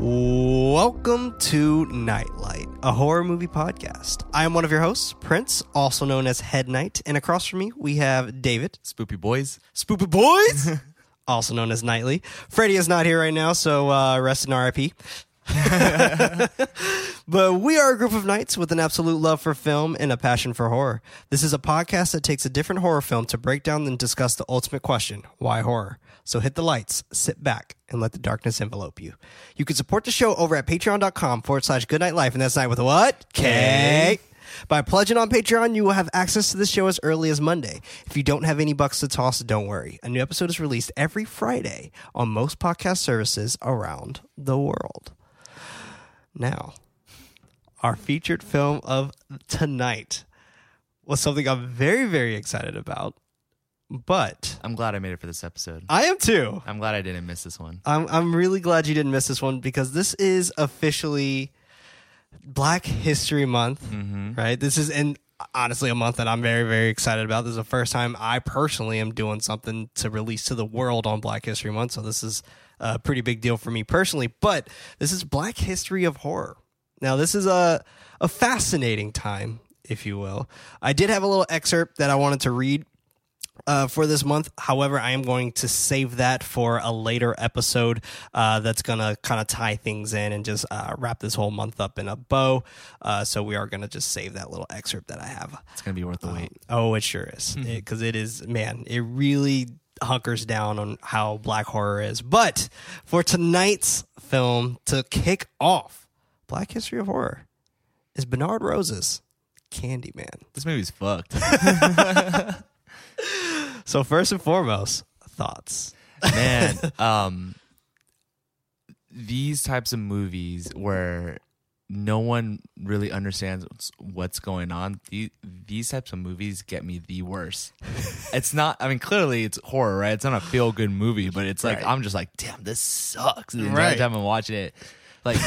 Welcome to Nightlight, a horror movie podcast. I am one of your hosts, Prince, also known as Head Knight, and across from me we have David, Spoopy boys. Spoopy Boys, also known as Nightly. Freddy is not here right now, so uh, rest in RIP. but we are a group of knights with an absolute love for film and a passion for horror. This is a podcast that takes a different horror film to break down and discuss the ultimate question why horror? So hit the lights, sit back, and let the darkness envelope you. You can support the show over at patreon.com forward slash goodknight life, and that's night with what? K. By pledging on Patreon, you will have access to the show as early as Monday. If you don't have any bucks to toss, don't worry. A new episode is released every Friday on most podcast services around the world. Now, our featured film of tonight was something I'm very, very excited about. But I'm glad I made it for this episode. I am too. I'm glad I didn't miss this one. I'm I'm really glad you didn't miss this one because this is officially Black History Month, mm-hmm. right? This is and honestly a month that I'm very very excited about. This is the first time I personally am doing something to release to the world on Black History Month, so this is a pretty big deal for me personally. But this is Black History of Horror. Now this is a a fascinating time, if you will. I did have a little excerpt that I wanted to read uh, for this month. However, I am going to save that for a later episode uh, that's going to kind of tie things in and just uh, wrap this whole month up in a bow. Uh, so we are going to just save that little excerpt that I have. It's gonna be worth the wait. Oh, it sure is. Because it is, man, it really hunkers down on how black horror is. But for tonight's film to kick off Black History of Horror is Bernard Rose's Candyman. This movie's fucked. So, first and foremost, thoughts. Man, um these types of movies where no one really understands what's, what's going on. These, these types of movies get me the worst. it's not. I mean, clearly it's horror, right? It's not a feel good movie, but it's like Right. I'm just like, damn, this sucks. The entire Right. time I'm watching it, like,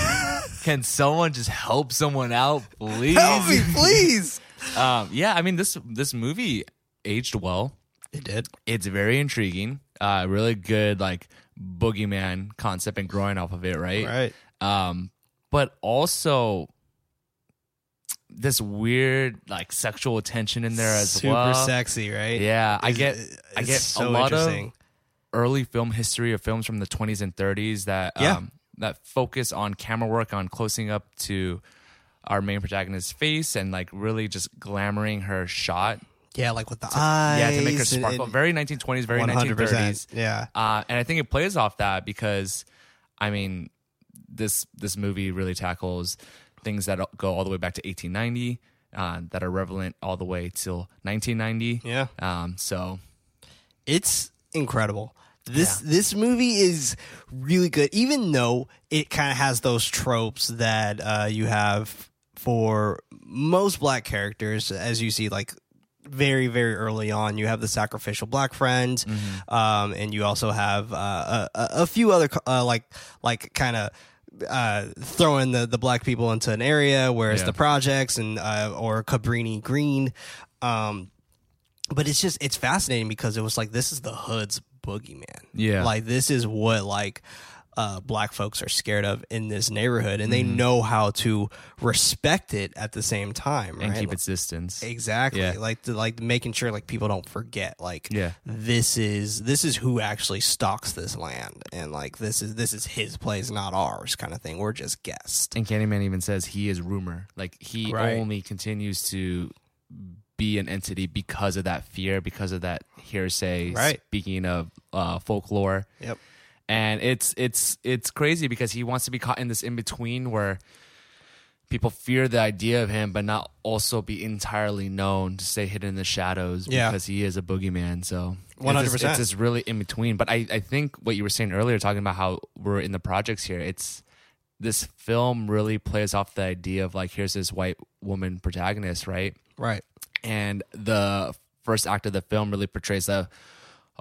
can someone just help someone out, please? Help me, please. Um, yeah, I mean this this movie aged well. It did. It's very intriguing. Uh, really good like boogeyman concept and growing off of it, right? Right. Um, but also this weird like sexual tension in there as Super well. sexy, right? Yeah, I get I get so a lot of early film history of films from the 20s and 30s that Yeah. um, that focus on camera work on closing up to our main protagonist's face and like really just glamoring her shot Yeah, like with the eyes. yeah, to make her sparkle. and- very 1920s, very 100%. 1930s. Yeah. Uh, and I think it plays off that because, I mean, this this movie really tackles things that go all the way back to 1890, uh, that are relevant all the way till 1990. Yeah. Um, so It's incredible. This this movie is really good, even though it kind of has those tropes that uh, you have for most black characters, as you see, like very very early on. You have the sacrificial black friend, um, and you also have uh, a, a a few other uh, like like kind of. Uh, throwing the, the black people into an area, whereas Yeah. the projects and uh, or Cabrini Green, um, but it's just it's fascinating because it was like this is the hood's boogeyman. Yeah. like this is what like uh, black folks are scared of in this neighborhood, and they Mm-hmm. know how to respect it at the same time, right? and keep its distance. Exactly, Yeah. like the, like making sure like people don't forget, like Yeah. this is this is who actually stalks this land, and like this is this is his place, not ours, kind of thing. We're just guests. And Candyman even says he is rumor. Like he Right. only continues to be an entity because of that fear, because of that hearsay. Right. Speaking of uh, folklore, Yep. And it's it's it's crazy because he wants to be caught in this in between where people fear the idea of him, but not also be entirely known to stay hidden in the shadows Yeah. because he is a boogeyman. So. 100%. just- It's just really in between. But I, I think what you were saying earlier, talking about how we're in the projects here, it's this film really plays off the idea of like here's this white woman protagonist, right? Right. And the first act of the film really portrays a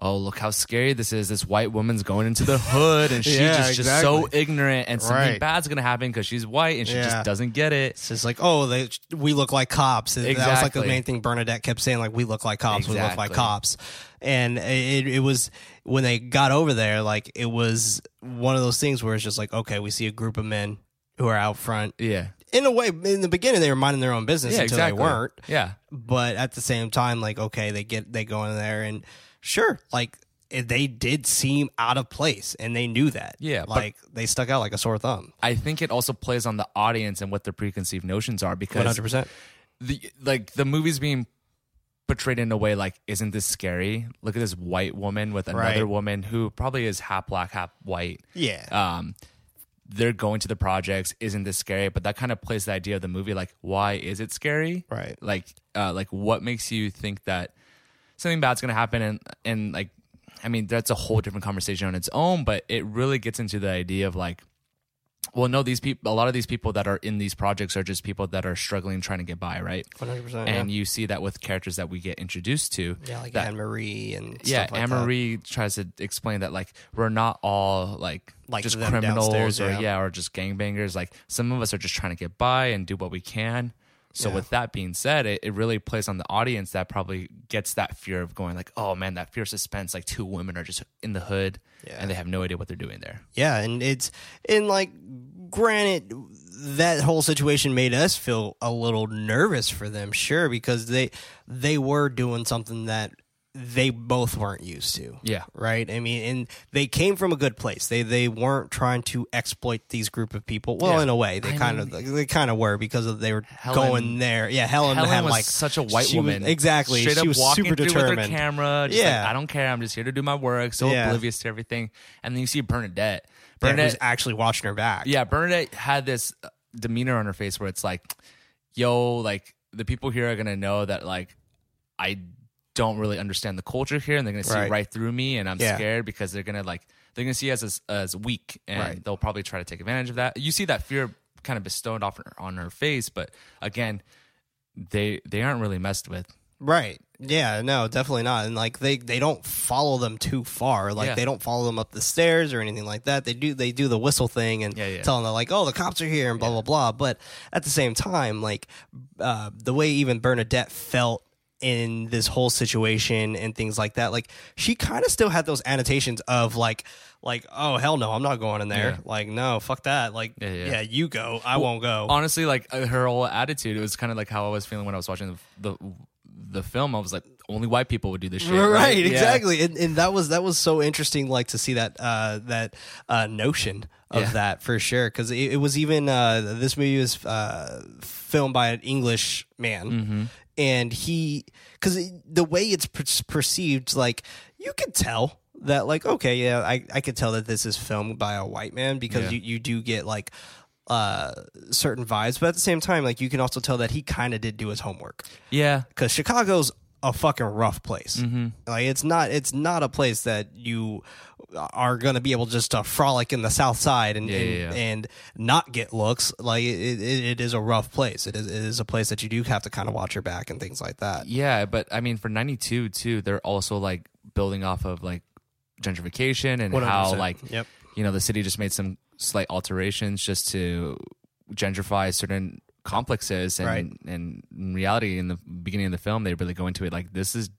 oh look how scary this is. This white woman's going into the hood, and she's Yeah, just, just so ignorant, and something Right. bad's gonna happen because she's white and she Yeah. just doesn't get it. It's just like, oh, they, we look like cops. That was like the main thing Bernadette kept saying, like, we look like cops, we look like cops. And it, it was when they got over there, like, it was one of those things where it's just like, okay, we see a group of men who are out front. Yeah, In a way, in the beginning, they were minding their own business yeah, until exactly. they weren't. Yeah, But at the same time, like, okay, they get, they go in there and sure, like, they did seem out of place and they knew that. Yeah, Like, they stuck out like a sore thumb. I think it also plays on the audience and what their preconceived notions are because 100%. the like the movie's being portrayed in a way like isn't this scary look at this white woman with another Right. woman who probably is half black half white Yeah. um they're going to the projects isn't this scary but that kind of plays the idea of the movie like why is it scary Right. like uh like what makes you think that something bad's gonna happen and and like i mean that's a whole different conversation on its own but it really gets into the idea of like well no these people a lot of these people that are in these projects are just people that are struggling trying to get by right 100%. and yeah. you see that with characters that we get introduced to Yeah, like that Anne Marie and yeah, stuff like Anne that. Marie tries to explain that like we're not all like Like just criminals or yeah. yeah. or just gangbangers. Like some of us are just trying to get by and do what we can. So Yeah. with that being said, it, it really plays on the audience that probably gets that fear of going like, oh man, that fear suspense. Like two women are just in the hood Yeah. and they have no idea what they're doing there. Yeah, and it's and like granted that whole situation made us feel a little nervous for them, sure, because they they were doing something that they both weren't used to. Yeah. Right? I mean, and they came from a good place. They they weren't trying to exploit these group of people. Well, Yeah. in a way, they I kind of they kind of were because of they were Helen- going there. Yeah, Helen, Helen had was like such a white she was- woman. exactly. Straight she up was walking super through determined. with her camera. Just Yeah. like, I don't care. I'm just here to do my work. So Yeah. oblivious to everything. And then you see Bernadette. Yeah, who's Bernadette actually watching her back. Yeah, Bernadette had this uh, demeanor on her face where it's like, yo, like the people here are gonna know that like I don't really understand the culture here, and they're gonna see Right. right, through me, and I'm Yeah. scared because they're gonna like they're gonna see us as as weak, and Right. they'll probably try to take advantage of that. You see that fear kind of bestowed off on her face, but again, they they aren't really messed with. Right. Yeah, no, definitely not. And like they they don't follow them too far. Like Yeah. they don't follow them up the stairs or anything like that. They do they do the whistle thing and Yeah, yeah. tell them like, oh, the cops are here and blah blah blah. But at the same time, like uh, the way even Bernadette felt in this whole situation and things like that, like she kind of still had those annotations of like like oh hell no, I'm not going in there. Yeah. Like no, fuck that. Like Yeah, yeah, yeah. you go, I won't go. Honestly, like uh, her whole attitude, it was kind of like how I was feeling when I was watching the the, the film. I was like, only white people would do this shit, right, right? Yeah. exactly and, and that was that was so interesting like to see that uh that uh notion of Yeah. that for sure because it, it was even uh this movie was uh filmed by an english man Mm-hmm. And he because the way it's per- perceived like you could tell that like okay yeah i i could tell that this is filmed by a white man because Yeah. you, you do get like uh certain vibes but at the same time like you can also tell that he kind of did do his homework Yeah, because Chicago's a fucking rough place. Mm-hmm. Like it's not it's not a place that you are going to be able just to frolic in the South Side and Yeah, and, yeah, yeah. and not get looks. Like it, it, it is a rough place. It is it is a place that you do have to kind of watch your back and things like that. Yeah, but I mean, for '92 too, they're also like building off of like gentrification and how 100%. like Yep. you know the city just made some slight alterations just to gentrify certain complexes and Right. and in reality in the beginning of the film they really go into it like this is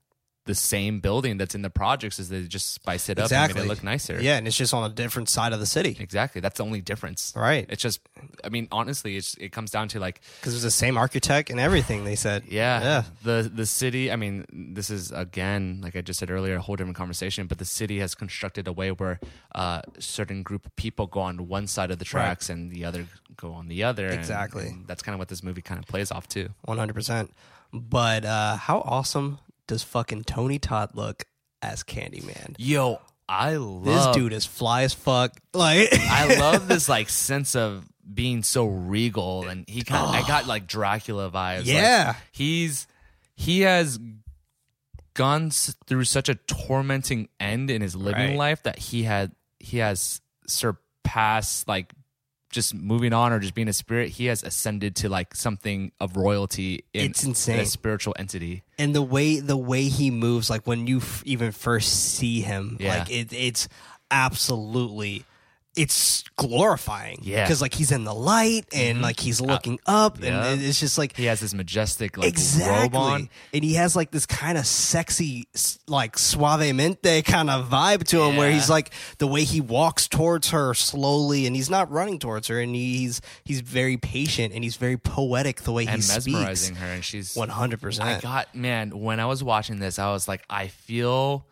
the same building that's in the projects as they just spice it up and Exactly. made it look nicer. Yeah, and it's just on a different side of the city. Exactly. That's the only difference. Right. It's just I mean, honestly, it's it comes down to like Because it's the same architect and everything. They said. Yeah. Yeah. The the city, I mean, this is again, like I just said earlier, a whole different conversation, but the city has constructed a way where uh certain group of people go on one side of the tracks and the other go on the other. and- Exactly. and that's kind of what this movie kind of plays off too. One hundred percent. But uh, how awesome does fucking Tony Todd look as Candyman? Yo, I love This dude is fly as fuck. Like I love this like sense of being so regal and he kind of I got like Dracula vibes. Like, Yeah. he's he has gone through such a tormenting end in his living Right. life that he had he has surpassed like just moving on or just being a spirit. He has ascended to like something of royalty. In It's insane. A spiritual entity. and the way the way he moves like when you f- even first see him Yeah. like it, it's absolutely it's glorifying Yeah. because like he's in the light and mm-hmm. like he's uh, looking up and it- it's just like He has this majestic like robe on. and he has like this kind of sexy like suavemente kind of vibe to him where he's like the way he walks towards her slowly and he's not running towards her and he's he's very patient and he's very poetic the way and he speaks. mesmerizing her, and she's 100% I got man when I was watching this, I was like, I feel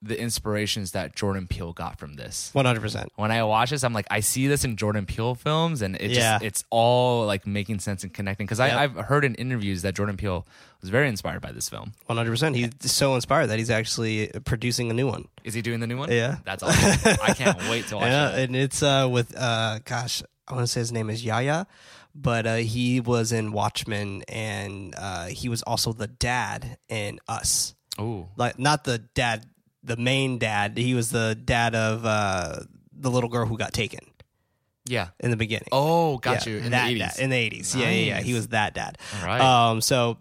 the inspirations that Jordan Peele got from this. 100% When I watch this, I'm like, I see this in Jordan Peele films, and it Yeah. just it's all like making sense and connecting. Because Yep. I've heard in interviews that Jordan Peele was very inspired by this film. One hundred percent. He's so inspired that he's actually producing a new one. Is he doing the new one? Yeah. that's awesome. I can't wait to watch Yeah, that. and it's uh with uh gosh, I want to say his name is Yahya, but uh, he was in Watchmen, and uh, he was also the dad in Us. Oh, Like not the dad, the main dad. He was the dad of uh, the little girl who got taken yeah. in the beginning. Oh, got Yeah, you in that the dad- eighties. in the eighties. Yeah, yeah, yeah. He was that dad. All right. Um, so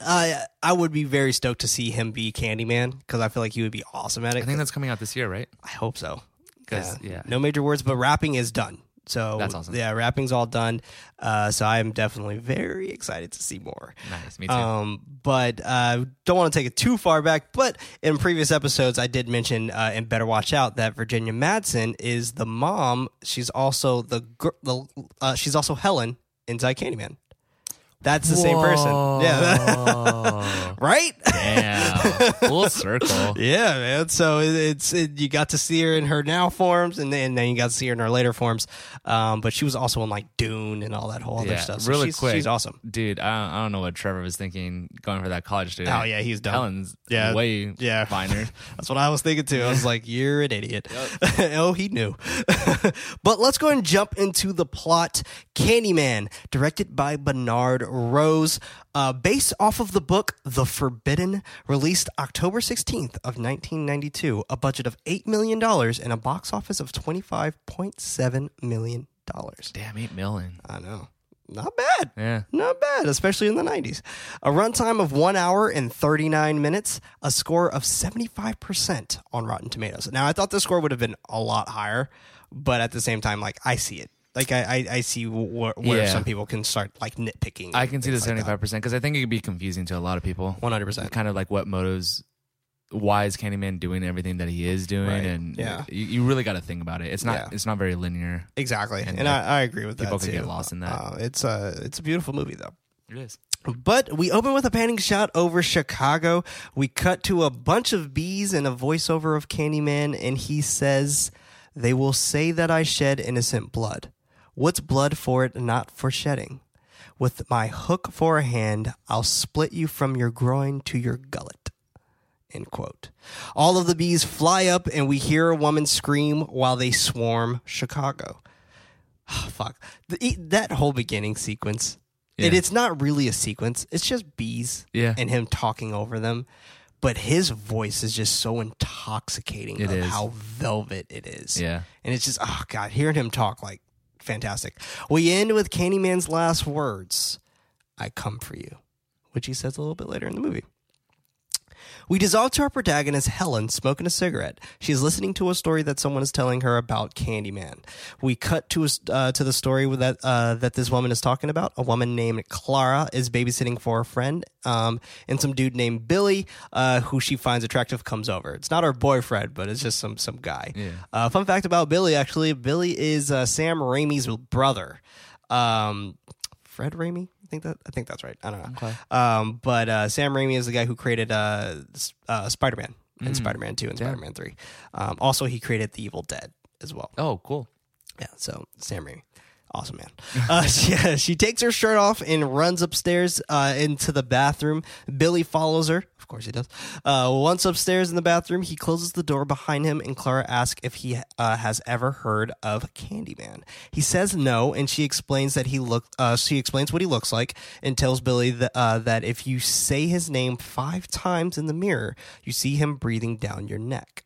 I I would be very stoked to see him be Candyman because I feel like he would be awesome at it. I think that's coming out this year, right? I hope so. 'Cause, yeah. no major words, but rapping is done. So That's awesome. Yeah, wrapping's all done. Uh, so I am definitely very excited to see more. Nice. Me too. Um, but uh, don't want to take it too far back. But in previous episodes, I did mention uh, and better watch out that Virginia Madsen is the mom. She's also the, the uh, she's also Helen inside Candyman. That's the same person. Yeah. Right? Damn. Full circle. Yeah, man. So it, it's it, you got to see her in her now forms, and then, and then you got to see her in her later forms. Um, but she was also in like Dune and all that whole other Yeah, stuff. So really she's, quick. she's awesome. Dude, I don't, I don't know what Trevor was thinking going for that college student. Oh yeah, he's done. Helen's Yeah, way yeah. finer. That's what I was thinking too. I was like, "You're an idiot." oh, he knew. but let's go and jump into the plot. Candyman, directed by Bernard Rose, uh, based off of the book The Forbidden, released October 16th of 1992. A budget of eight million dollars and a box office of 25.7 million dollars. Damn, eight million. I know, not bad. Yeah. Not bad, especially in the 90s. A runtime of one hour and 39 minutes, a score of 75% on Rotten Tomatoes. Now, I thought the score would have been a lot higher, but at the same time, like, I see it. Like, I, I, I see wh- where Yeah. some people can start, like, nitpicking. I can see the seventy five percent because I think it could be confusing to a lot of people. 100%. Kind of like what motives. Why is Candyman doing everything that he is doing? Right. And Yeah. you, you really got to think about it. It's not. Yeah. It's not very linear. Exactly. And, And, I, I agree with that. people can get lost in that. Uh, it's, a, it's a beautiful movie, though. It is. But we open with a panning shot over Chicago. We cut to a bunch of bees and a voiceover of Candyman, and he says, They will say that I shed innocent blood. What's blood for it, not for shedding? With my hook for a hand, I'll split you from your groin to your gullet. End quote. All of the bees fly up, and we hear a woman scream while they swarm Chicago. fuck. The, that whole beginning sequence. And Yeah. it's not really a sequence. It's just bees Yeah. and him talking over them. But his voice is just so intoxicating It of is. how velvet it is. Yeah. And it's just, oh God, hearing him talk, like, fantastic. We end with Candyman's last words I come for you, which he says a little bit later in the movie. We dissolve to our protagonist, Helen, smoking a cigarette. She is listening to a story that someone is telling her about Candyman. We cut to a, uh, to the story that uh, that this woman is talking about. A woman named Clara is babysitting for a friend, um, and some dude named Billy, uh, who she finds attractive, comes over. It's not her boyfriend, but it's just some some guy. Yeah. Uh, fun fact about Billy, actually, Billy is uh, Sam Raimi's brother. Um, Fred Raimi, I think that I think that's right. I don't know. Okay. Um, but uh, Sam Raimi is the guy who created uh, uh, Spider Man and Mm. Spider Man Two and Yeah. Spider Man Three. Um, also, he created The Evil Dead as well. Oh, cool. Yeah, so Sam Raimi. Awesome man. Uh, she, she takes her shirt off and runs upstairs uh, into the bathroom. Billy follows her. Of course he does. Uh, once upstairs in the bathroom, he closes the door behind him, and Clara asks if he uh, has ever heard of Candyman. He says no, and she explains that he look. Uh, she explains what he looks like and tells Billy that, uh, that if you say his name five times in the mirror, you see him breathing down your neck.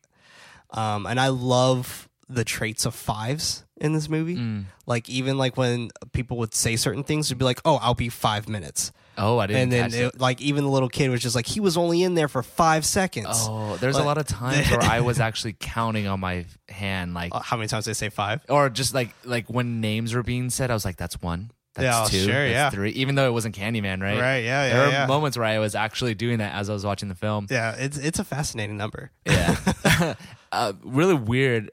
Um, and I love the traits of fives in this movie. Mm. Like even like when people would say certain things, it'd be like, "Oh, I'll be five minutes," Oh, I didn't. and then it, like even the little kid was just like, "He was only in there for five seconds." Oh, there's a lot of times where I was actually counting on my hand, like, Uh, How many times did they say five? or just like like when names were being said, I was like, "That's one, that's Yeah, two, sure, that's yeah. three." Even though it wasn't Candyman, right? Right, yeah, yeah There were yeah. moments where I was actually doing that as I was watching the film. Yeah, it's it's a fascinating number. Yeah. uh, really weird.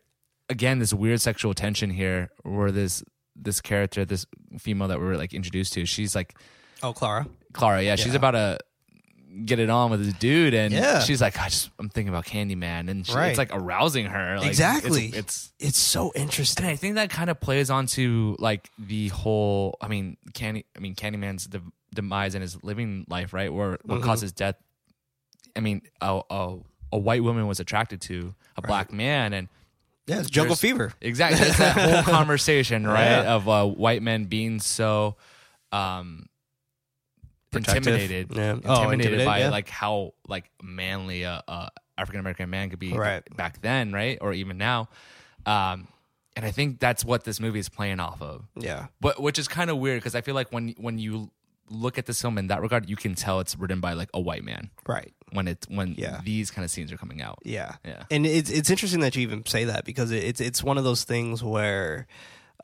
Again, this weird sexual tension here, where this this character, this female that we're like introduced to, she's like Oh, Clara. Clara. Yeah, she's about to get it on with this dude, and Yeah. she's like, I just I'm thinking about Candyman, and she, Right. it's like arousing her. Like, Exactly. It's, it's It's so interesting. and I think that kind of plays onto like the whole. I mean, Candy. I mean, Candyman's de- demise in his living life, right? Where what Mhm. caused his death. I mean, a, a a white woman was attracted to a black man, and Yeah, it's Jungle There's- Fever. exactly it's that whole conversation, right, Yeah. of uh, white men being so um Protective. intimidated, Yeah. Oh, intimidated, intimidated, by yeah. like how like manly a, a African American man could be Right. back then, right, or even now. Um, and I think that's what this movie is playing off of Yeah. but which is kind of weird because I feel like when when you look at this film in that regard, you can tell it's written by like a white man Right. When it when Yeah. these kind of scenes are coming out. Yeah. Yeah. And it's it's interesting that you even say that because it's it's one of those things where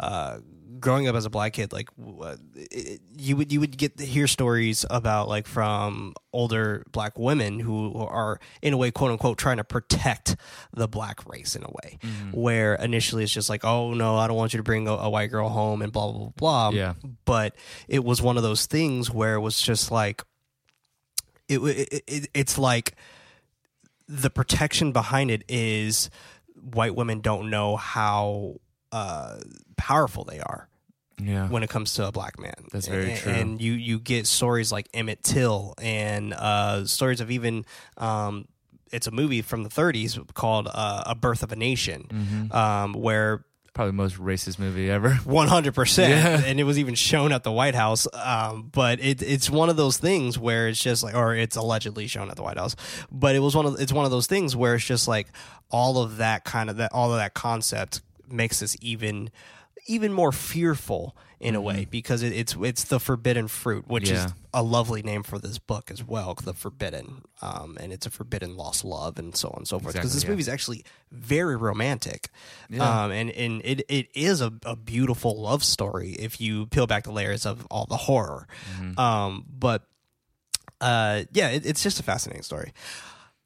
uh, growing up as a black kid, like uh, it, you would you would get to hear stories about like from older black women who are in a way quote unquote trying to protect the black race in a way where initially it's just like oh no I don't want you to bring a, a white girl home and blah blah blah blah Yeah. but it was one of those things where it was just like it, it, it it's like the protection behind it is white women don't know how uh, powerful they are Yeah. when it comes to a black man. That's very and, true. And you you get stories like Emmett Till and uh, stories of even um, it's a movie from the 30s called uh, A Birth of a Nation, Mm-hmm. um, where Probably the most racist movie ever. one hundred percent, and it was even shown at the White House. Um, but it, it's one of those things where it's just like, or it's allegedly shown at the White House. But it was one of it's one of those things where it's just like all of that kind of that all of that concept makes us even even more fearful in a way because it, it's it's the forbidden fruit, which Mm-hmm. Yeah. is a lovely name for this book as well, the forbidden, um, and it's a forbidden lost love and so on and so forth. Because Exactly, this yeah. movie is actually very romantic, um, and and it, it is a, a beautiful love story if you peel back the layers of all the horror. Mm-hmm. Um, but uh, yeah, it, it's just a fascinating story.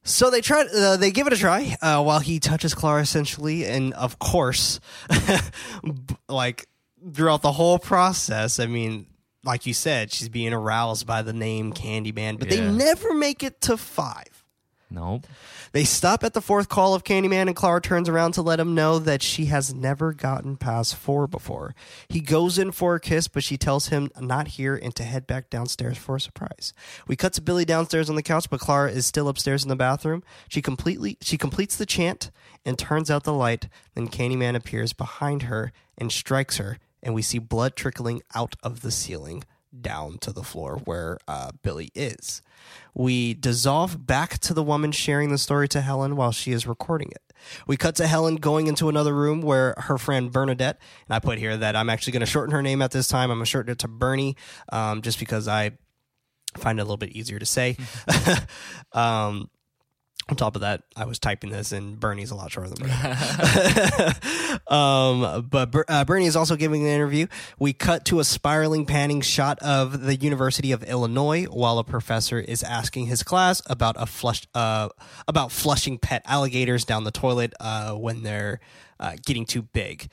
So they try. Uh, they give it a try uh, while he touches Clara, essentially, and of course, like throughout the whole process, I mean, like you said, she's being aroused by the name Candyman, but they never make it to five. Nope. They stop at the fourth call of Candyman, and Clara turns around to let him know that she has never gotten past four before. He goes in for a kiss, but she tells him not here and to head back downstairs for a surprise. We cut to Billy downstairs on the couch, but Clara is still upstairs in the bathroom. She completely she completes the chant and turns out the light. Then Candyman appears behind her and strikes her, and we see blood trickling out of the ceiling down to the floor where uh, Billy is. We dissolve back to the woman sharing the story to Helen while she is recording it. We cut to Helen going into another room where her friend Bernadette, and I put here that I'm actually going to shorten her name at this time. I'm going to shorten it to Bernie um, just because I find it a little bit easier to say. um, on top of that, I was typing this, and Bernie's a lot shorter than Bernie. um, but uh, Bernie is also giving an interview. We cut to a spiraling, panning shot of the University of Illinois while a professor is asking his class about a flush uh, about flushing pet alligators down the toilet uh, when they're uh, getting too big.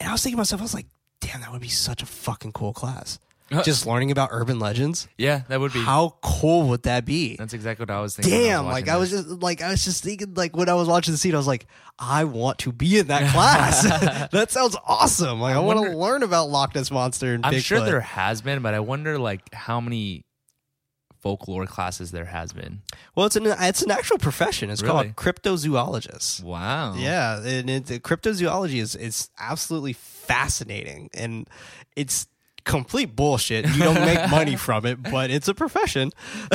And I was thinking to myself, I was like, "Damn, that would be such a fucking cool class." Just learning about urban legends. Yeah, that would be. How cool would that be? That's exactly what I was thinking. when I Damn, was like I was just like I was just thinking like when I was watching the scene, I was like, I want to be in that class. that sounds awesome. Like I, want to learn about Loch Ness monster and I'm Bigfoot. sure there has been, but I wonder like how many folklore classes there has been. well, it's an it's an actual profession. It's Really? called cryptozoologist. Wow. Yeah, and it, cryptozoology is is absolutely fascinating, and it's complete bullshit. You don't make money from it, but it's a profession.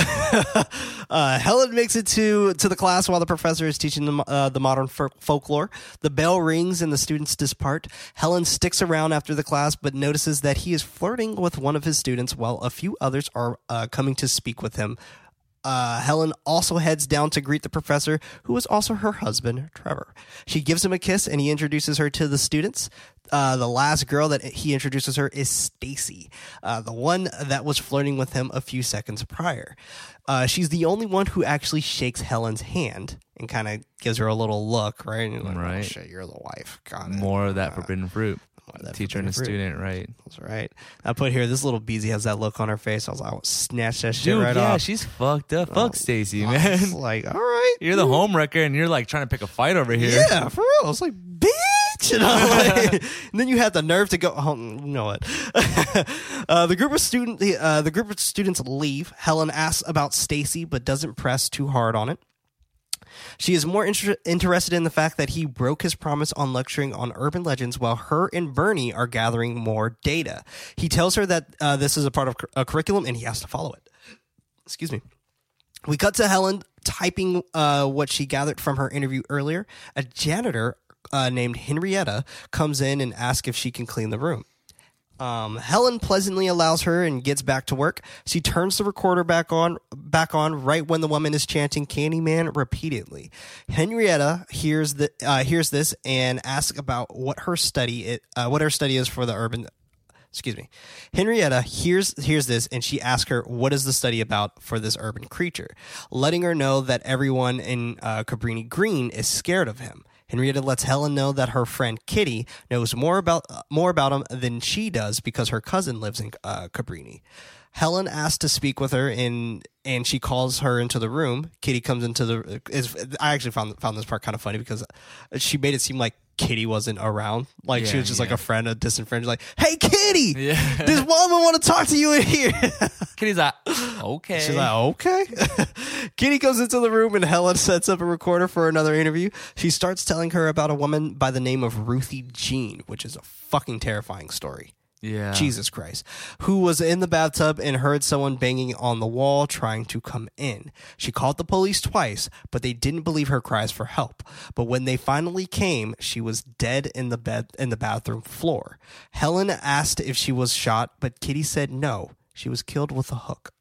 uh, Helen makes it to to the class while the professor is teaching the uh, the modern f- folklore. The bell rings and the students depart. Helen sticks around after the class, but notices that he is flirting with one of his students while a few others are uh, coming to speak with him uh, Helen also heads down to greet the professor, who is also her husband, Trevor. She gives him a kiss and he introduces her to the students. Uh, the last girl that he introduces her is Stacy, uh, the one that was flirting with him a few seconds prior. Uh, she's the only one who actually shakes Helen's hand and kind of gives her a little look, right? Like, Right. Oh, shit, you're the wife. Got it. More of that forbidden fruit. That Teacher and a fruit. student, right? That's right. I put here this little Beezy has that look on her face. I was like, I will snatch that shit Dude, right yeah, off. she's fucked up. Oh, Fuck Stacy, man. like, all right, You're the home wrecker, and you're like trying to pick a fight over here. Yeah, for real. I was like, bitch. And, I'm like- and then you had the nerve to go. Oh, you know what? uh, the group of student, the, uh, the group of students leave. Helen asks about Stacy, but doesn't press too hard on it. She is more inter- interested in the fact that he broke his promise on lecturing on urban legends while her and Bernie are gathering more data. He tells her that uh, this is a part of a curriculum and he has to follow it. Excuse me. We cut to Helen typing uh, what she gathered from her interview earlier. A janitor uh, named Henrietta comes in and asks if she can clean the room. Um, Helen pleasantly allows her and gets back to work. She turns the recorder back on, back on right when the woman is chanting "Candyman" repeatedly. Henrietta hears the uh, hears this and asks about what her study it, uh, what her study is for the urban excuse me. Henrietta hears hears this and she asks her what is the study about for this urban creature, letting her know that everyone in uh, Cabrini Green is scared of him. Henrietta lets Helen know that her friend Kitty knows more about uh, more about him than she does because her cousin lives in uh, Cabrini. Helen asks to speak with her and and she calls her into the room. Kitty comes into the is I actually found found this part kind of funny because she made it seem like Kitty wasn't around. Like she was just like a friend, a distant friend. She's like, "Hey, Kitty, Yeah. this woman want to talk to you in here." Kitty's like, okay. She's like, okay. Kitty goes into the room and Helen sets up a recorder for another interview. She starts telling her about a woman by the name of Ruthie Jean, which is a fucking terrifying story. Yeah. Jesus Christ, who was in the bathtub and heard someone banging on the wall trying to come in. She called the police twice, but they didn't believe her cries for help. But when they finally came, she was dead in the bed in the bathroom floor. Helen asked if she was shot, but Kitty said no. She was killed with a hook.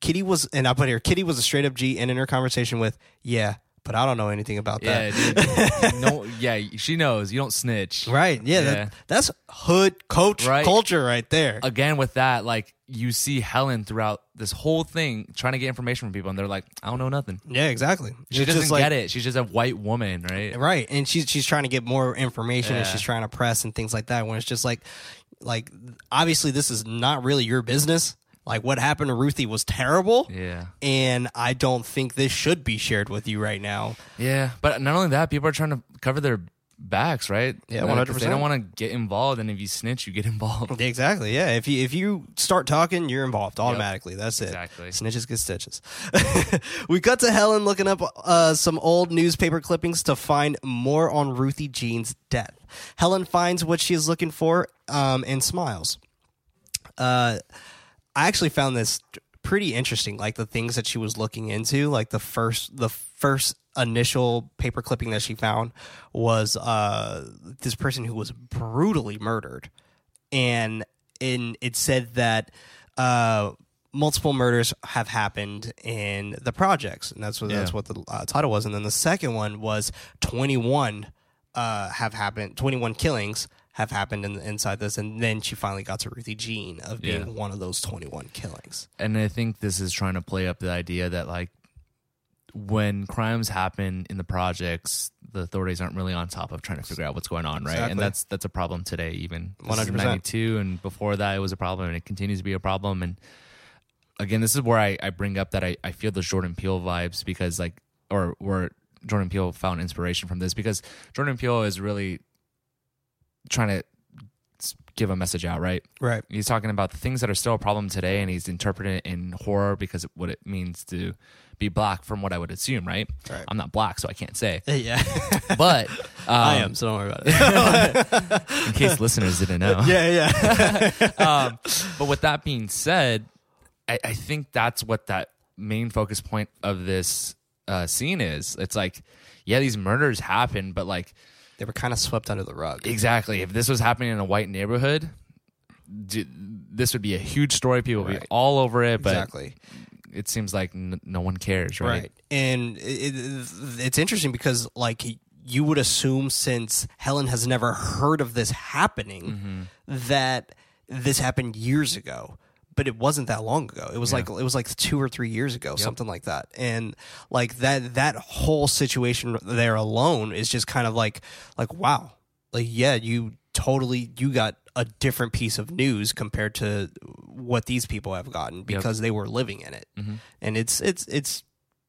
Kitty was, and I put here, Kitty was a straight up G, and in her conversation with, yeah, but I don't know anything about that. Yeah, dude. no, yeah, she knows. You don't snitch. Right. Yeah. Yeah. That, that's hood coach Right. culture right there. Again, with that, like you see Helen throughout this whole thing trying to get information from people, and they're like, I don't know nothing. yeah, exactly. She It's doesn't like- get it. She's just a white woman, right? Right. And she's she's trying to get more information and she's trying to press and things like that when it's just like like obviously this is not really your business. Like what happened to Ruthie was terrible. Yeah. And I don't think this should be shared with you right now. Yeah, but not only that, people are trying to cover their backs, right? Yeah, Like, if They 100%. don't want to get involved, and if you snitch, you get involved. Exactly. Yeah. If you if you start talking, you're involved automatically. That's it. Exactly. Snitches get stitches. we cut to Helen looking up uh, some old newspaper clippings to find more on Ruthie Jean's death. Helen finds what she is looking for um, and smiles. Uh, I actually found this pretty interesting. Like the things that she was looking into, like the first the first initial paper clipping that she found was uh, this person who was brutally murdered, and in it said that uh, multiple murders have happened in the projects, and that's what that's what the uh, title was. And then the second one was twenty one uh, have happened, twenty one killings have happened in, inside this, and then she finally got to Ruthie Jean of being Yeah. one of those twenty one killings. and I think this is trying to play up the idea that like when crimes happen in the projects, the authorities aren't really on top of trying to figure out what's going on, right? Exactly. And that's that's a problem today. Even is 100%. ninety two, and before that, it was a problem, and it continues to be a problem. And again, this is where I, I bring up that I, I feel the Jordan Peele vibes because like, or where Jordan Peele found inspiration from this because Jordan Peele is really trying to give a message out, right? Right. He's talking about the things that are still a problem today, and he's interpreting it in horror because of what it means to be black, from what I would assume, right? Right. I'm not black, so I can't say. Yeah, But um, I am. So don't worry about it. in case listeners didn't know. yeah, yeah. um, but with that being said, I, I think that's what that main focus point of this uh, scene is. It's like, yeah, these murders happen, but like, they were kind of swept under the rug. exactly, if this was happening in a white neighborhood, d- this would be a huge story. People would Right. be all over it, but exactly. it seems like n- no one cares, right? Right. And it, it, it's interesting because, like, you would assume since Helen has never heard of this happening, mm-hmm. that this happened years ago. But it wasn't that long ago. It was like it was like two or three years ago, something like that. And like that that whole situation there alone is just kind of like like wow, like yeah, you totally you got a different piece of news compared to what these people have gotten because they were living in it. Mm-hmm. And it's it's it's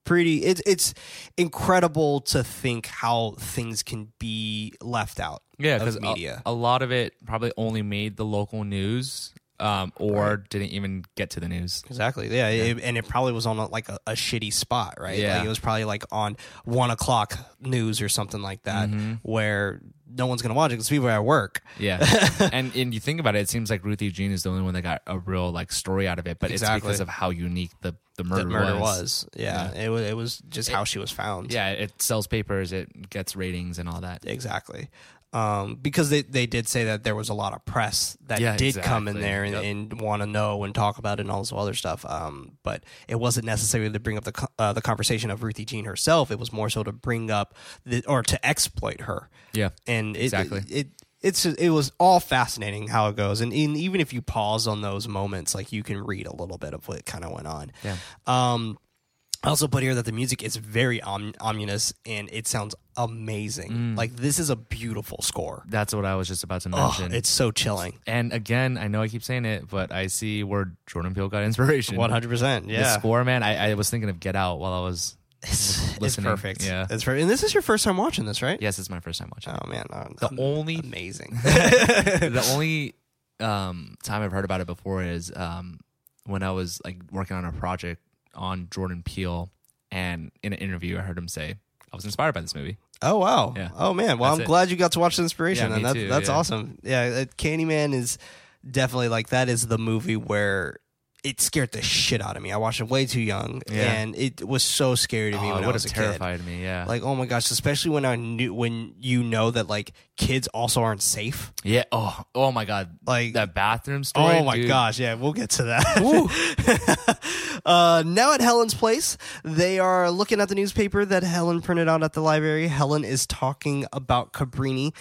pretty it's it's incredible to think how things can be left out Yeah, because media a, a lot of it probably only made the local news, um, or didn't even get to the news. exactly. Yeah, It, and it probably was on a, like a, a shitty spot right? Yeah. like it was probably like on one o'clock news or something like that Mm-hmm. where no one's gonna watch it because people are at work. Yeah, and and you think about it, it seems like Ruthie Jean is the only one that got a real like story out of it, but it's because of how unique the the murder, the murder was. was, yeah, It, was, it was just how she was found. Yeah, it sells papers, it gets ratings and all that. exactly um, because they, they did say that there was a lot of press that Yeah, did come in there and, Yep. and want to know and talk about it and all this other stuff. Um, but it wasn't necessarily to bring up the uh, the conversation of Ruthie Jean herself. It was more so to bring up the, or to exploit her. Yeah, And it, Exactly. it, it's it was all fascinating how it goes, and, and even if you pause on those moments, like you can read a little bit of what kind of went on. Yeah. Um, I also put here that the music is very om- ominous and it sounds amazing. Like this is a beautiful score. that's what I was just about to Oh, mention. it's so chilling. and again, I know I keep saying it, but I see where Jordan Peele got inspiration. One hundred percent. The Yeah, score, man. I, I was thinking of Get Out while I was. it's, it's listening. perfect. Yeah. it's perfect. And this is your first time watching this, right? Yes, it's my first time watching. Oh man, The only amazing. the only um, time I've heard about it before is um, when I was like working on a project on Jordan Peele, and in an interview, I heard him say, "I was inspired by this movie." Oh wow. Yeah. Oh man. Well, That's I'm it. glad you got to watch the inspiration, Yeah, and that, too, that's yeah. awesome. Yeah, uh, Candyman is definitely like that. Is the movie where it scared the shit out of me. I watched it way too young, Yeah. and it was so scary to me Oh, when it I was a kid. terrified me. Yeah, Like, oh my gosh, especially when I knew when you know that like kids also aren't safe. yeah. Oh, oh my god, Like that bathroom story. Oh my dude. gosh, yeah, we'll get to that. uh, now at Helen's place, they are looking at the newspaper that Helen printed out at the library. Helen is talking about Cabrini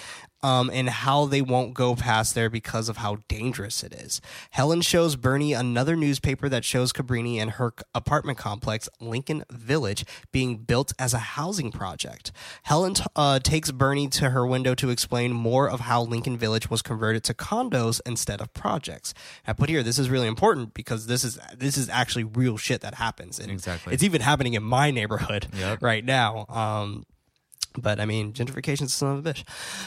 um, and how they won't go past there because of how dangerous it is. Helen shows Bernie another newspaper that shows Cabrini and her apartment complex, Lincoln Village, being built as a housing project. Helen t- uh, takes Bernie to her window to explain more of how Lincoln Village was converted to condos instead of projects. I put here this is really important because this is this is actually real shit that happens, and Exactly. it's even happening in my neighborhood Yep. right now. Um, but I mean, gentrification is son of a bitch.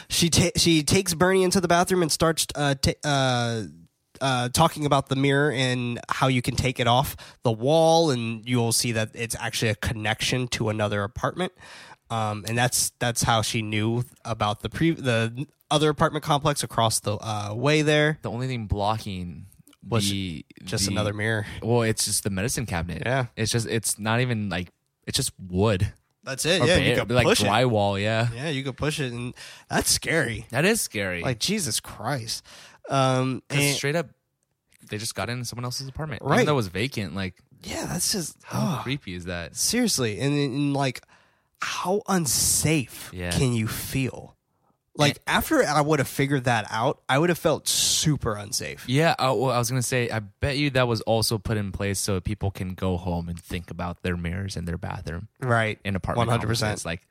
She ta- she takes Bernie into the bathroom and starts uh, ta- uh, uh, talking about the mirror and how you can take it off the wall, and you'll see that it's actually a connection to another apartment. Um, and that's that's how she knew about the pre the other apartment complex across the uh, way there. The only thing blocking Was the Just the- another mirror. Well, it's just the medicine cabinet. Yeah. it's just it's not even like it's just wood That's it. or yeah, ba- you could like push it. drywall. Yeah, Yeah, you could push it, and that's scary. that is scary. Like Jesus Christ. Um, and- straight up, they just got into someone else's apartment. Right. Even though it was vacant. Like, yeah, that's just how oh. creepy is that? seriously and, and like how unsafe Yeah. can you feel like after i would have figured that out i would have felt super unsafe Yeah, uh, well, I was gonna say, I bet you that was also put in place so people can go home and think about their mirrors in their bathroom right in apartment 100%. complexes. Like,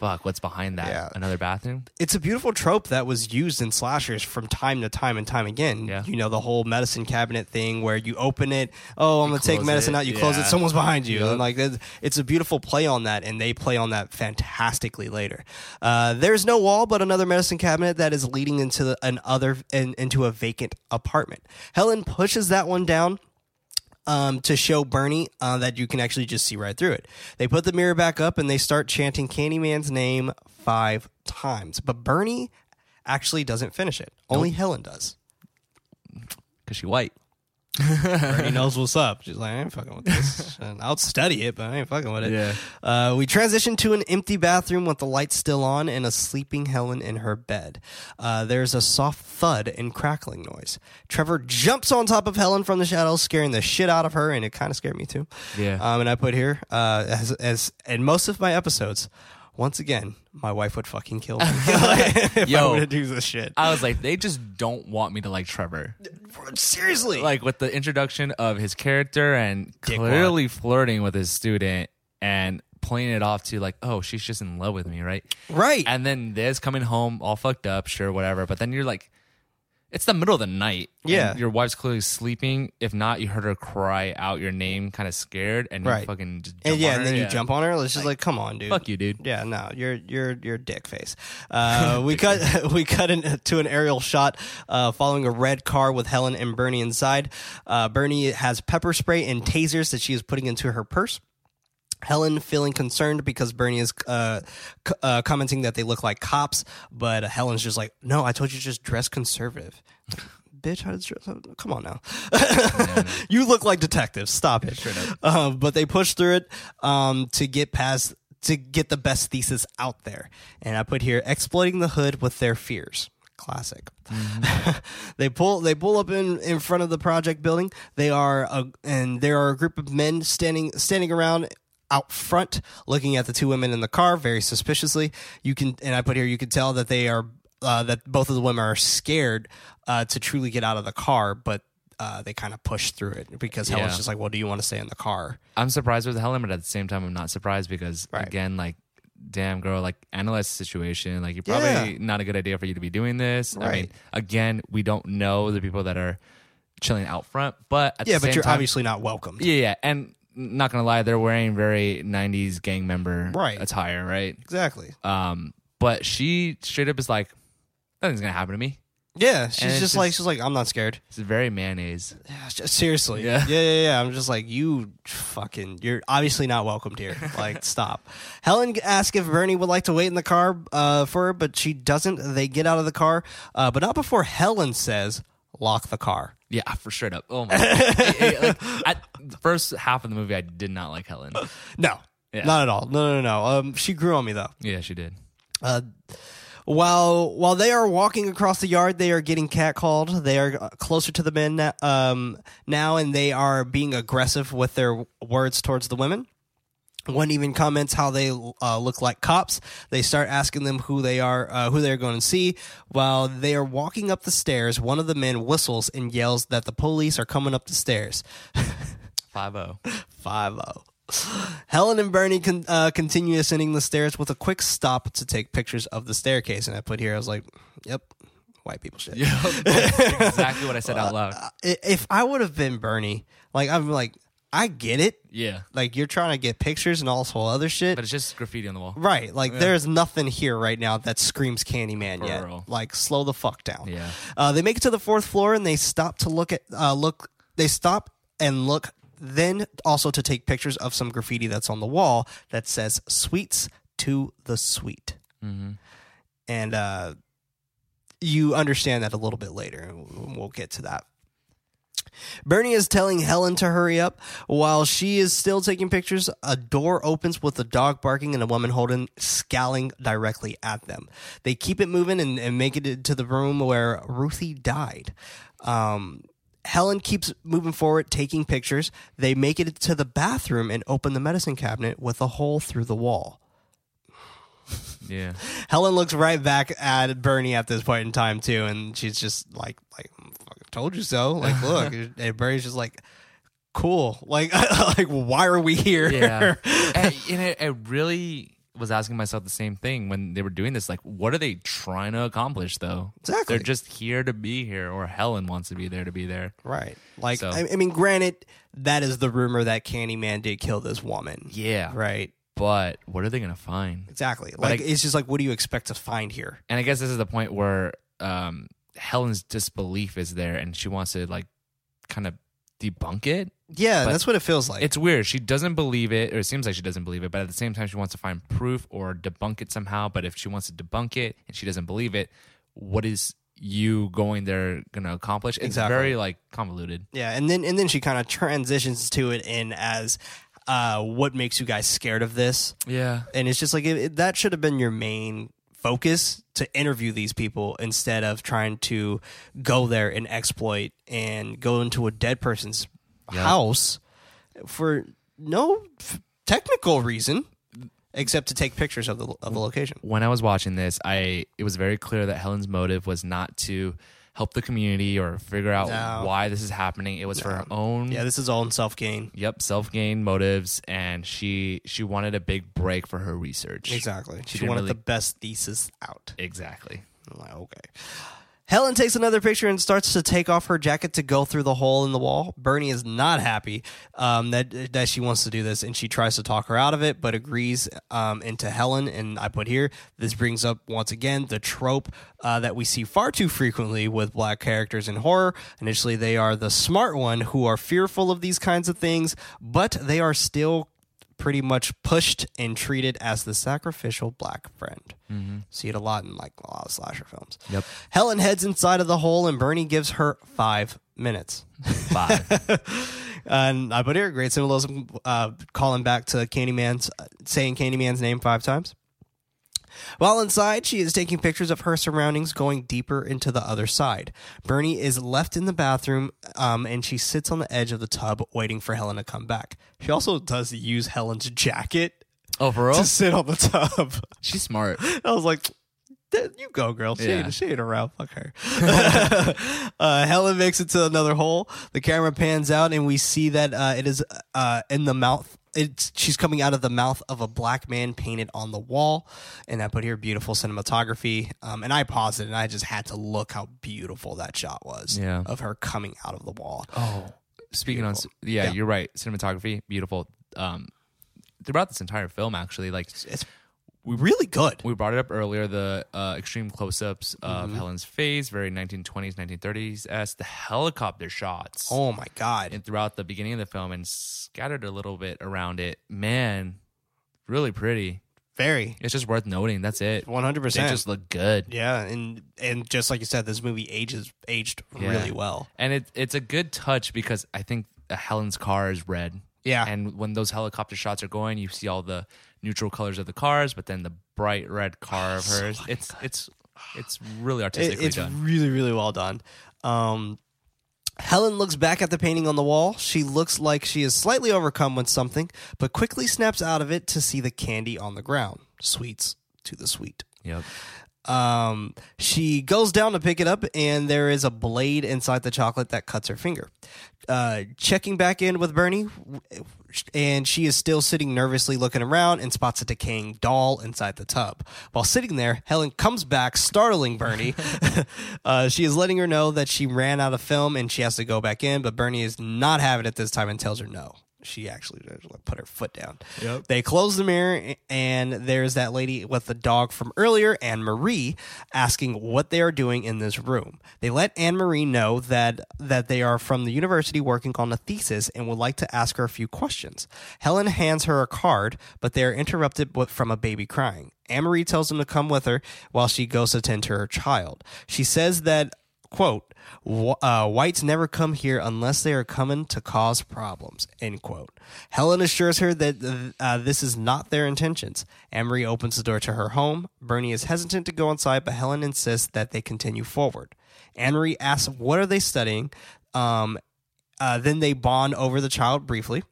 fuck, what's behind that? Yeah. Another bathroom? it's a beautiful trope that was used in slashers from time to time and time again. Yeah. You know, the whole medicine cabinet thing where you open it, oh, I'm going to take medicine it, out, you close it, someone's behind you. Yep. And like, it's- it's a beautiful play on that, and they play on that fantastically later. Uh, there's no wall, but another medicine cabinet that is leading into the, an other, in, into a vacant apartment. Helen pushes that one down um, to show Bernie uh, that you can actually just see right through it. They put the mirror back up and they start chanting Candyman's name five times. But Bernie actually doesn't finish it. Only Helen does. Because she white. Bernie knows what's up. She's like, I ain't fucking with this. And I'll study it, but I ain't fucking with it. Yeah. Uh, we transition to an empty bathroom with the lights still on and a sleeping Helen in her bed. Uh, there's a soft thud and crackling noise. Trevor jumps on top of Helen from the shadows, scaring the shit out of her, and it kind of scared me too. Yeah. Um, and I put here, uh, as, as in most of my episodes, once again, my wife would fucking kill me if I were to do this shit. I was like, they just don't want me to like Trevor. Seriously, Like with the introduction of his character and Dickwad. clearly flirting with his student and playing it off to like, oh, she's just in love with me, right? right? And then this coming home all fucked up, sure, whatever. But then you're like, it's the middle of the night. and Yeah. your wife's clearly sleeping. If not, you heard her cry out your name, kind of scared, and you Right. fucking just and yeah, on and her. then you jump on her. It's just like, come on, dude. Fuck you, dude. Yeah, no, you're you're you're dick face. Uh, we cut we cut into an aerial shot uh, following a red car with Helen and Bernie inside. Uh, Bernie has pepper spray and tasers that she is putting into her purse. Helen feeling concerned because Bernie is uh, c- uh, commenting that they look like cops, but Helen's just like, "No, I told you to just dress conservative." Bitch, how does dress? Come on now. you look like detectives. Stop it. Um, but they push through it um, to get past to get the best thesis out there. And I put here exploiting the hood with their fears. Classic. they pull they pull up in in front of the project building. They are a, and there are a group of men standing standing around out front looking at the two women in the car very suspiciously. You can and I put here you can tell that they are uh, that both of the women are scared uh, to truly get out of the car, but uh, they kind of push through it because Helen's Yeah. just like, "Well, do you want to stay in the car?" I'm surprised with Helen, but at the same time, I'm not surprised because Right. again, like, damn girl, like analyze the situation. Like, you're probably Yeah. not a good idea for you to be doing this. I mean, again, we don't know the people that are chilling out front, but at Yeah, but you're time, obviously not welcomed. yeah, yeah, and not gonna lie, they're wearing very '90s gang member Right. attire, right? Exactly. Um, but she straight up is like, nothing's gonna happen to me. Yeah, she's just, like just- she's like, "I'm not scared." It's very mayonnaise. Yeah, just- seriously. Yeah. yeah, yeah, yeah. I'm just like, you fucking, you're obviously not welcomed here. Like, stop. Helen asks if Bernie would like to wait in the car uh, for her, but she doesn't. They get out of the car, uh, but not before Helen says, "Lock the car." Yeah, for straight up. Oh my! God. It- it- like, at the first half of the movie, I did not like Helen. No, Yeah. not at all. No, no, no. Um, she grew on me though. Yeah, she did. Uh, while while they are walking across the yard, they are getting catcalled. They are uh, closer to the men um, now, and they are being aggressive with their words towards the women. One even comments how they uh, look like cops. They start asking them who they are, uh, who they're going to see. While they are walking up the stairs, one of the men whistles and yells that the police are coming up the stairs. Five oh. zero. Five zero. Helen and Bernie con- uh, continue ascending the stairs with a quick stop to take pictures of the staircase. And I put here, I was like, "Yep, white people shit." Yeah, exactly what I said out loud. If I would have been Bernie, like I'm like, I get it. Yeah, Like you're trying to get pictures and all this whole other shit. but it's just graffiti on the wall. Right, like there's nothing here right now that screams Candyman For yet. real. Like, slow the fuck down. Yeah. Uh, they make it to the fourth floor and they stop to look at uh, look. They stop and look, then also to take pictures of some graffiti that's on the wall that says "Sweets to the Sweet," Mm-hmm. and uh, you understand that a little bit later. We'll get to that. Bernie is telling Helen to hurry up. While she is still taking pictures, a door opens with a dog barking and a woman holding scowling directly at them. They keep it moving and, and make it to the room where Ruthie died. Um, Helen keeps moving forward, taking pictures. They make it to the bathroom and open the medicine cabinet with a hole through the wall. Yeah, Helen looks right back at Bernie at this point in time too, and she's just like, like, told you so. Like, look, and Bernie's just like, cool. Like, like, why are we here? yeah, and, and it, it really was asking myself the same thing when they were doing this. Like, what are they trying to accomplish, though? Exactly. They're just here to be here, or Helen wants to be there to be there. Right. Like, So- I, I mean, granted, that is the rumor that Candyman did kill this woman. Yeah. Right. But what are they going to find? Exactly. Like, I- it's just like, what do you expect to find here? And I guess this is the point where um, Helen's disbelief is there, and she wants to like kind of debunk it. Yeah, that's what it feels like. It's weird. She doesn't believe it, or it seems like she doesn't believe it, but at the same time, she wants to find proof or debunk it somehow. But if she wants to debunk it and she doesn't believe it, what is you going there going to accomplish? It's Exactly. very like convoluted. Yeah, and then and then she kind of transitions to it in as uh, what makes you guys scared of this, Yeah. and it's just like it, it- that should have been your main focus to interview these people instead of trying to go there and exploit and go into a dead person's Yeah. house for no f- technical reason except to take pictures of the of the location. When I was watching this, I it was very clear that Helen's motive was not to help the community or figure out No. why this is happening. It was for her own Yeah, this is all in self gain. Yep, self gain motives, and she she wanted a big break for her research. Exactly. She, didn't wanted really- the best thesis out. Exactly. I'm like, okay. Helen takes another picture and starts to take off her jacket to go through the hole in the wall. Bernie is not happy um, that that she wants to do this, and she tries to talk her out of it, but agrees um, into Helen. And I put here this brings up once again the trope uh, that we see far too frequently with black characters in horror. Initially, they are the smart one who are fearful of these kinds of things, but they are still pretty much pushed and treated as the sacrificial black friend. See it a lot in like a lot of slasher films. Yep. Helen heads inside of the hole, and Bernie gives her five minutes. Five. and I put here a great symbolism, uh, calling back to Candyman's, uh, saying Candyman's name five times. While inside, she is taking pictures of her surroundings, going deeper into the other side. Bernie is left in the bathroom, um, and she sits on the edge of the tub, waiting for Helen to come back. She also does use Helen's jacket oh, for real? to sit on the tub. She's smart. I was like, you go, girl. She, Yeah. ain't, she ain't around. Fuck her. uh, Helen makes it to another hole. The camera pans out, and we see that uh, it is uh, in the mouth. It's, she's coming out of the mouth of a black man painted on the wall. And I put here beautiful cinematography. Um, and I paused it, and I just had to look how beautiful that shot was Yeah. of her coming out of the wall. Oh, speaking on, yeah, Yeah. you're right. Cinematography, beautiful. Um, throughout this entire film, actually, like It's really good. we brought it up earlier, the uh, extreme close-ups of Mm-hmm. Helen's face, very 1920s, 1930s s. The helicopter shots, Oh my God. and throughout the beginning of the film, and scattered a little bit around it. Man, really pretty. Very. It's just worth noting. That's it. 100%. They just look good. Yeah, and and just like you said, this movie ages aged Yeah. really well. And it, it's a good touch because I think uh, Helen's car is red. Yeah. And when those helicopter shots are going, you see all the neutral colors of the cars, but then the bright red car of hers. it's it's it's really It- artistically it's done. really really well done. Um, Helen looks back at the painting on the wall. She looks like she is slightly overcome with something, but quickly snaps out of it to see the candy on the ground. Sweets to the sweet. Yep. Um, she goes down to pick it up, and there is a blade inside the chocolate that cuts her finger. Uh, checking back in with Bernie, and she is still sitting nervously looking around and spots a decaying doll inside the tub. While sitting there, Helen comes back, startling Bernie. uh, she is letting her know that she ran out of film and she has to go back in, but Bernie is not having it this time and tells her no. She actually put her foot down. Yep. They close the mirror, and there's that lady with the dog from earlier, Anne Marie, asking what they are doing in this room. They let Anne Marie know that that they are from the university working on a thesis and would like to ask her a few questions. Helen hands her a card, but they are interrupted from a baby crying. Anne Marie tells them to come with her while she goes to tend to her child. She says that quote "Wh- uh, whites never come here unless they are coming to cause problems end quote. Helen assures her that uh, this is not their intentions. Anne Marie opens the door to her home. Bernie is hesitant to go inside but helen insists that they continue forward. Anne-Marie asks what are they studying? Um, uh, then they bond over the child briefly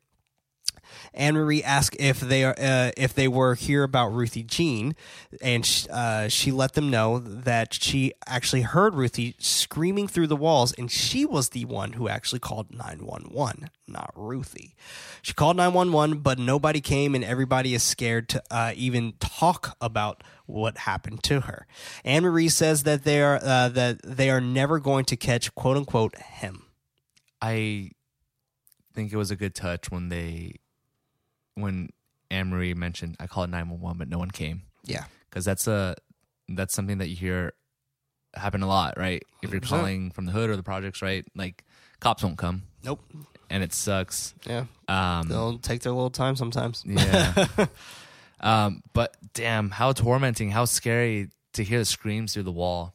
Anne Marie asked if they are uh, if they were here about Ruthie Jean, and sh- uh, she let them know that she actually heard Ruthie screaming through the walls, and she was the one who actually called nine one one, not Ruthie. She called nine one one, but nobody came, and everybody is scared to uh, even talk about what happened to her. Anne Marie says that they are uh, that they are never going to catch quote unquote him. I think it was a good touch when they when Anne Marie mentioned I called nine one one, but no one came Yeah, because that's a that's something that you hear happen a lot, right? If you're 100%. calling from the hood or the projects, right? Like cops won't come, nope. and it sucks. Yeah, Um, they'll take their little time sometimes. Yeah. um, but damn, how tormenting, how scary to hear the screams through the wall,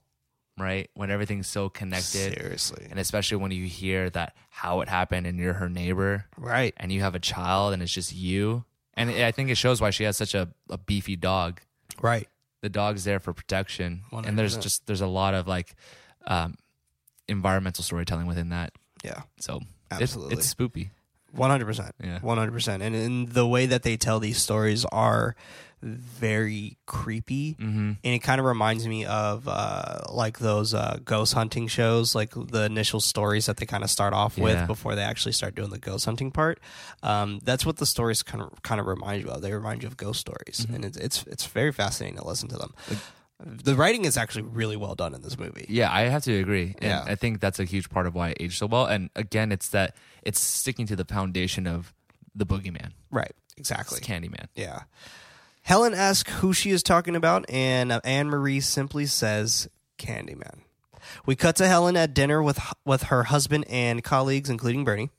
right? When everything's so connected. Seriously, And especially when you hear that how it happened and you're her neighbor right? and you have a child and it's just you. And I think it shows why she has such a, a beefy dog. Right. The dog's there for protection. And there's just there's a lot of like um, environmental storytelling within that. Yeah. So Absolutely. it's, it's spoopy. One hundred percent. Yeah. One hundred percent. And in the way that they tell these stories are very creepy, Mm-hmm. and it kind of reminds me of uh, like those uh, ghost hunting shows, like the initial stories that they kind of start off with Yeah. before they actually start doing the ghost hunting part. Um, that's what the stories kind of kind of remind you of. They remind you of ghost stories, Mm-hmm. and it's, it's it's very fascinating to listen to them. The writing is actually really well done in this movie. Yeah, I have to agree. And Yeah. I think that's a huge part of why it aged so well. And again, it's that it's sticking to the foundation of the boogeyman. Right. It's Exactly. Candyman. Yeah. Helen asks who she is talking about, and uh, Anne Marie simply says Candyman. We cut to Helen at dinner with with her husband and colleagues, including Bernie.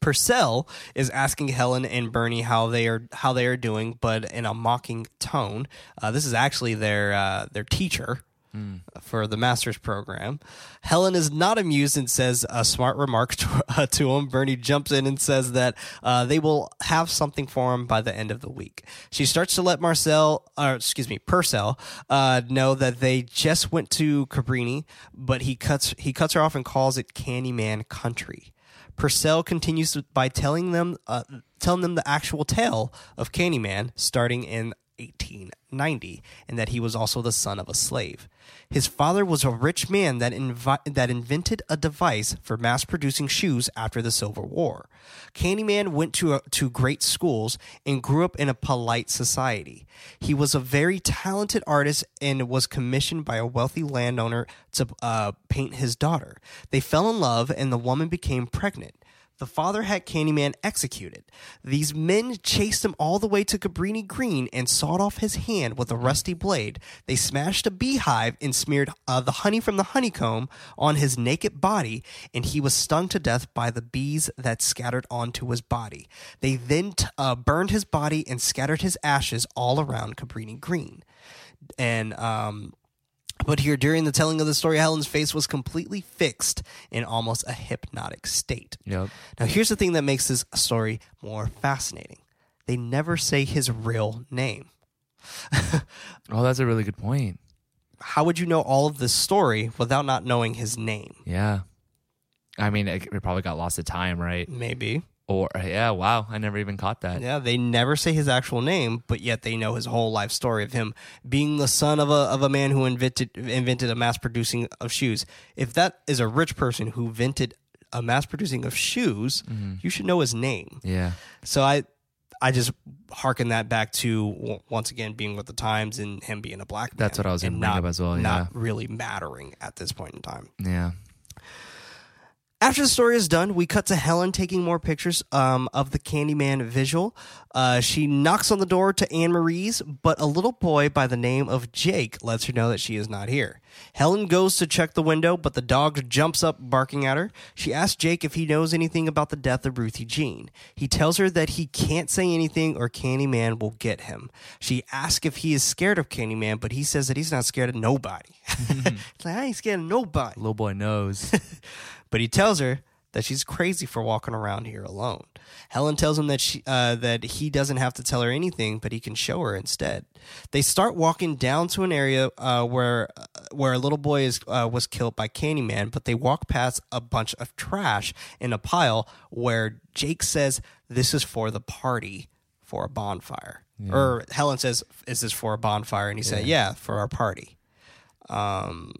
Purcell is asking Helen and Bernie how they are how they are doing, but in a mocking tone. Uh, this is actually their uh, their teacher for the master's program. Helen is not amused and says a smart remark to, uh, to him. Bernie jumps in and says that uh, they will have something for him by the end of the week. She starts to let Marcel, or excuse me, Purcell, uh, know that they just went to Cabrini, but he cuts he cuts her off and calls it Candyman Country. Purcell continues by telling them uh, telling them the actual tale of Candyman starting in 1890 and that he was also the son of a slave. His father was a rich man that invi- that invented a device for mass producing shoes after the Civil War. Candyman went to a, to great schools and grew up in a polite society. He was a very talented artist and was commissioned by a wealthy landowner to uh, paint his daughter. They fell in love and the woman became pregnant. The father had Candyman executed. These men chased him all the way to Cabrini Green and sawed off his hand with a rusty blade. They smashed a beehive and smeared uh, the honey from the honeycomb on his naked body, and he was stung to death by the bees that scattered onto his body. They then t- uh, burned his body and scattered his ashes all around Cabrini Green. And um, but here, during the telling of the story, Helen's face was completely fixed in almost a hypnotic state. Yep. Now, here's the thing that makes this story more fascinating they never say his real name. Oh, that's a really good point. How would you know all of this story without not knowing his name? Yeah. I mean, it, probably got lost of time, right? Maybe. Or yeah, wow, I never even caught that. Yeah, they never say his actual name, but yet they know his whole life story of him being the son of a of a man who invented invented a mass producing of shoes. If that is a rich person who invented a mass producing of shoes, mm-hmm. you should know his name. Yeah. So I I just harken that back to once again being with the times and him being a black man. That's what I was and gonna bring up as well, Not really mattering at this point in time. Yeah. After the story is done, we cut to Helen taking more pictures um, of the Candyman visual. Uh, she knocks on the door to Anne Marie's, but a little boy by the name of Jake lets her know that she is not here. Helen goes to check the window, but the dog jumps up barking at her. She asks Jake if he knows anything about the death of Ruthie Jean. He tells her that he can't say anything or Candyman will get him. She asks if he is scared of Candyman, but he says that he's not scared of nobody. Like, I ain't scared of nobody Little boy knows. but he tells her that she's crazy for walking around here alone. Helen tells him that she uh, that he doesn't have to tell her anything, but he can show her instead. They start walking down to an area uh, where uh, where a little boy is uh, was killed by Candyman, but they walk past a bunch of trash in a pile where Jake says this is for the party for a bonfire. Or Helen says, "Is this for a bonfire?" And he said, "Yeah, for our party." Um,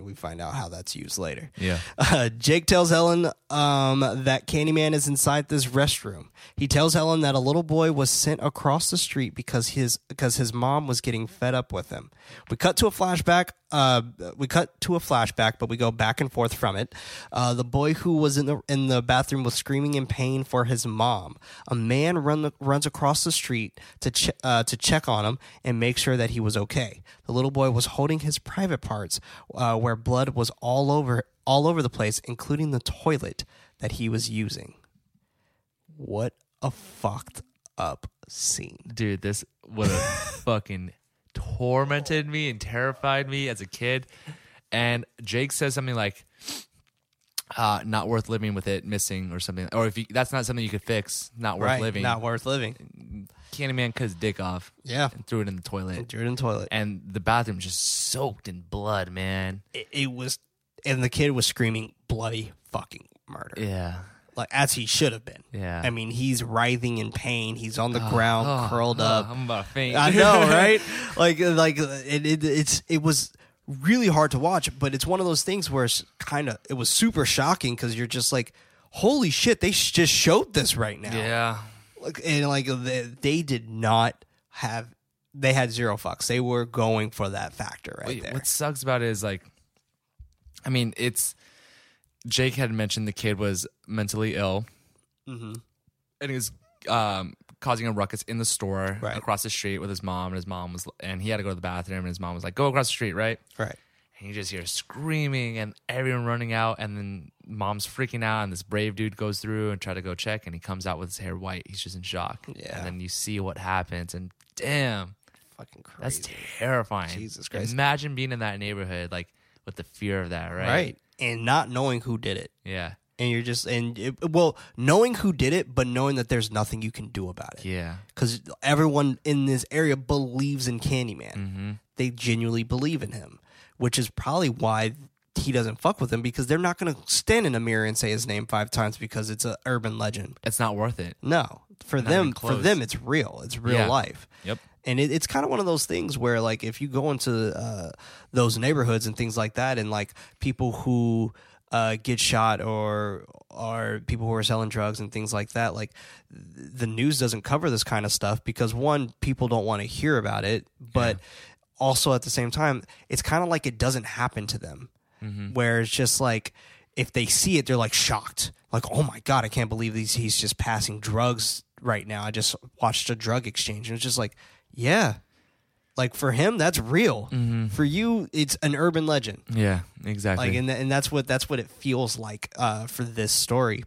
we find out how that's used later. Yeah. Uh, Jake tells Helen um, that Candyman is inside this restroom. He tells Helen that a little boy was sent across the street because his because his mom was getting fed up with him. We cut to a flashback. Uh, we cut to a flashback, but we go back and forth from it. Uh, the boy who was in the in the bathroom was screaming in pain for his mom. A man run runs across the street to ch- uh, to check on him and make sure that he was okay. The little boy was holding his private parts, uh, where blood was all over all over the place, including the toilet that he was using. What a fucked up scene. Dude, this would have fucking tormented me and terrified me as a kid. And Jake says something like, uh, not worth living with it missing or something. Or if you, that's not something you could fix, not worth living. Not worth living. Candyman cut his dick off Yeah. and threw it in the toilet. Drew it in the toilet. And the bathroom just soaked in blood, man. It, it was, and the kid was screaming bloody fucking murder. Yeah. Like, as he should have been. Yeah. I mean, he's writhing in pain. He's on the ah, ground, Oh, curled oh, up. I'm about to faint. I know, right? like, like it, it, it's it was really hard to watch, but it's one of those things where it's kind of it was super shocking because you're just like, holy shit, they sh- just showed this right now. yeah. Like, and like they, they did not have, they had zero fucks. They were going for that factor right Wait, there. What sucks about it is like, I mean, it's Jake had mentioned the kid was mentally ill, Mm-hmm. and he was um, causing a ruckus in the store Right. across the street with his mom, and his mom was, and he had to go to the bathroom, and his mom was like, "Go across the street, right?" Right. And you just hear screaming and everyone running out, and then mom's freaking out, and this brave dude goes through and try to go check, and he comes out with his hair white. He's just in shock. Yeah. And then you see what happens, and damn, Fucking crazy. that's terrifying. Jesus Christ. Imagine being in that neighborhood, like with the fear of that, right? right. And not knowing who did it. Yeah. And you're just, and it, well, knowing who did it, but knowing that there's nothing you can do about it. Yeah. because everyone in this area believes in Candyman. Mm-hmm. They genuinely believe in him, which is probably why he doesn't fuck with him because they're not going to stand in a mirror and say his name five times because it's an urban legend. It's not worth it. No, for Not them, even for close. them, it's real. It's real Yeah. life. Yep. And it, it's kind of one of those things where, like, if you go into uh, those neighborhoods and things like that, and like people who uh, get shot or are people who are selling drugs and things like that, like th- the news doesn't cover this kind of stuff because one, people don't want to hear about it, but also at the same time, it's kind of like it doesn't happen to them, where it's just like if they see it, they're like shocked, like, oh my god, I can't believe he's he's just passing drugs right now. I just watched a drug exchange, and it's just like, yeah, like for him, that's real. For you, it's an urban legend. Yeah. Exactly. Like, and th- and that's what that's what it feels like uh, for this story.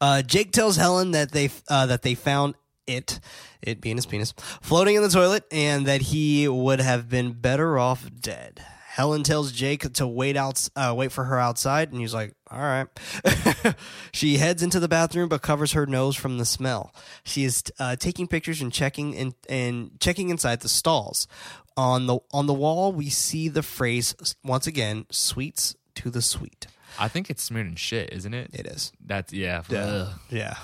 Uh, Jake tells Helen that they uh, that they found it, it being his penis, floating in the toilet, and that he would have been better off dead. Helen tells Jake to wait out, uh, wait for her outside, and he's like, "All right." she heads into the bathroom, but covers her nose from the smell. She is uh, taking pictures and checking in, and checking inside the stalls. On the on the wall, we see the phrase once again: "Sweets to the sweet." I think it's smeared in shit, isn't it? It is. That's yeah. Yeah. ugh. Yeah.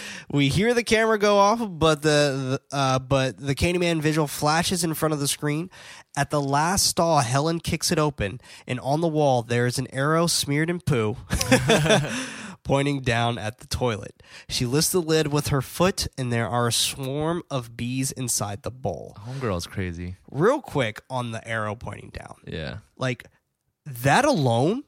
we hear the camera go off, but the, the uh, but the Candyman visual flashes in front of the screen. At the last stall, Helen kicks it open, and on the wall there is an arrow smeared in poo, pointing down at the toilet. She lifts the lid with her foot, and there are a swarm of bees inside the bowl. Homegirl's crazy. Real quick on the arrow pointing down, Yeah. like that alone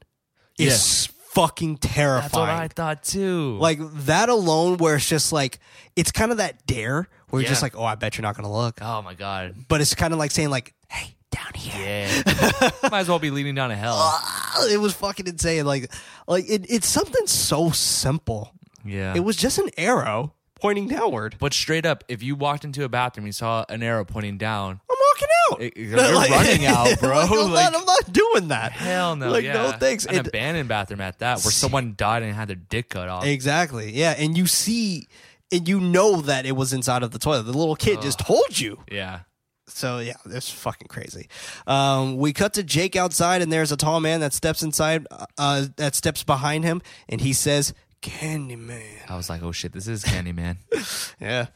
is Yes. fucking terrifying. That's what I thought too. Like that alone, where it's just like it's kind of that dare where you're just Yeah. like, oh, I bet you're not gonna look, oh my god. but it's kind of like saying like, hey, down here. Yeah. Might as well be leading down a hell. Ah, It was fucking insane. Like, like it, it's something so simple. Yeah. It was just an arrow pointing downward. but straight up, if you walked into a bathroom, you saw an arrow pointing down. I'm walking out. It- you're running out, bro. Like, I'm, Like- not, I'm not doing that. Hell no. Like, yeah. no thanks. An And- abandoned bathroom at that, where someone died and had their dick cut off. Exactly. Yeah, and you see, and you know that it was inside of the toilet. The little kid just told you. yeah. So yeah, that's fucking crazy. Um, we cut to Jake outside, and there's a tall man that steps inside, uh, that steps behind him, and he says, Candyman. I was like, oh shit, this is Candyman. Yeah.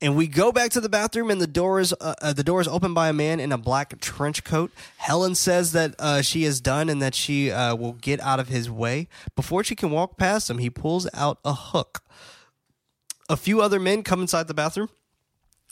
And we go back to the bathroom, and the door is uh, uh, the door is opened by a man in a black trench coat. Helen says that uh, she is done and that she uh, will get out of his way. Before she can walk past him, he pulls out a hook. A few other men come inside the bathroom.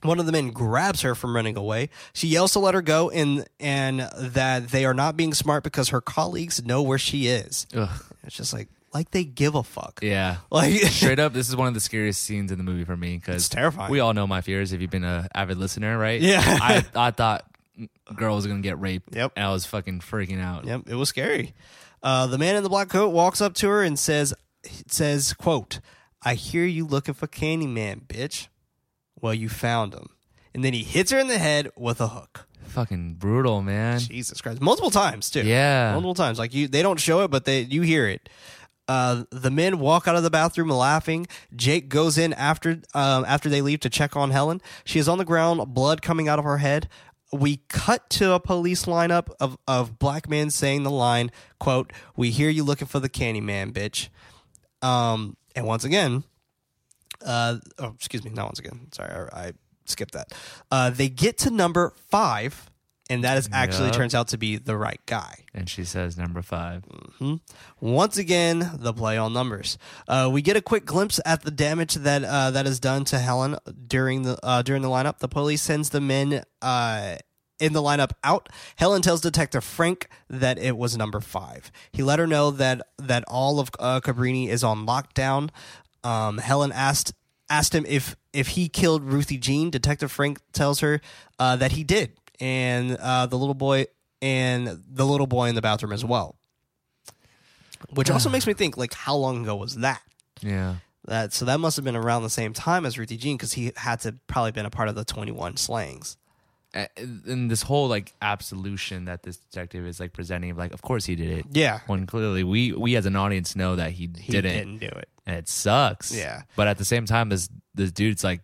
One of the men grabs her from running away. She yells to let her go, and and that they are not being smart because her colleagues know where she is. Ugh. It's just like like they give a fuck. Yeah. Like Straight up, this is one of the scariest scenes in the movie for me because It's terrifying. We all know my fears. If you've been an avid listener, right? Yeah. I I thought girl was gonna get raped. Yep. And I was fucking freaking out. Yep, it was scary. Uh, the man in the black coat walks up to her and says, "says quote I hear you looking for Candyman, bitch. Well, you found him." And then he hits her in the head with a hook. Fucking brutal, man. Jesus Christ, multiple times too. Yeah. multiple times. Like you, they don't show it, but they you hear it. Uh, the men walk out of the bathroom laughing. Jake goes in after um, after they leave to check on Helen. She is on the ground, blood coming out of her head. We cut to a police lineup of, of black men saying the line, quote, We hear you looking for the candy man, bitch. Um, and once again, uh, oh, excuse me, not once again. Sorry, I, I skipped that. Uh, they get to number five, and that is actually Yep. turns out to be the right guy. And she says number five. Once again, the play on numbers. Uh, we get a quick glimpse at the damage that uh, that is done to Helen during the uh, during the lineup. The police sends the men uh, in the lineup out. Helen tells Detective Frank that it was number five. He let her know that that all of uh, Cabrini is on lockdown. Um, Helen asked asked him if if he killed Ruthie Jean. Detective Frank tells her uh, that he did, and uh, the little boy and the little boy in the bathroom as well. Which also makes me think, like, how long ago was that? Yeah. That so that must have been around the same time as Ruthie Jean because he had to probably been a part of the Twenty One Slangs. A- And this whole like absolution that this detective is like presenting, like, of course he did it. Yeah, When clearly we we as an audience know that he, he didn't, didn't do it. and it sucks. Yeah. But at the same time, this this dude's like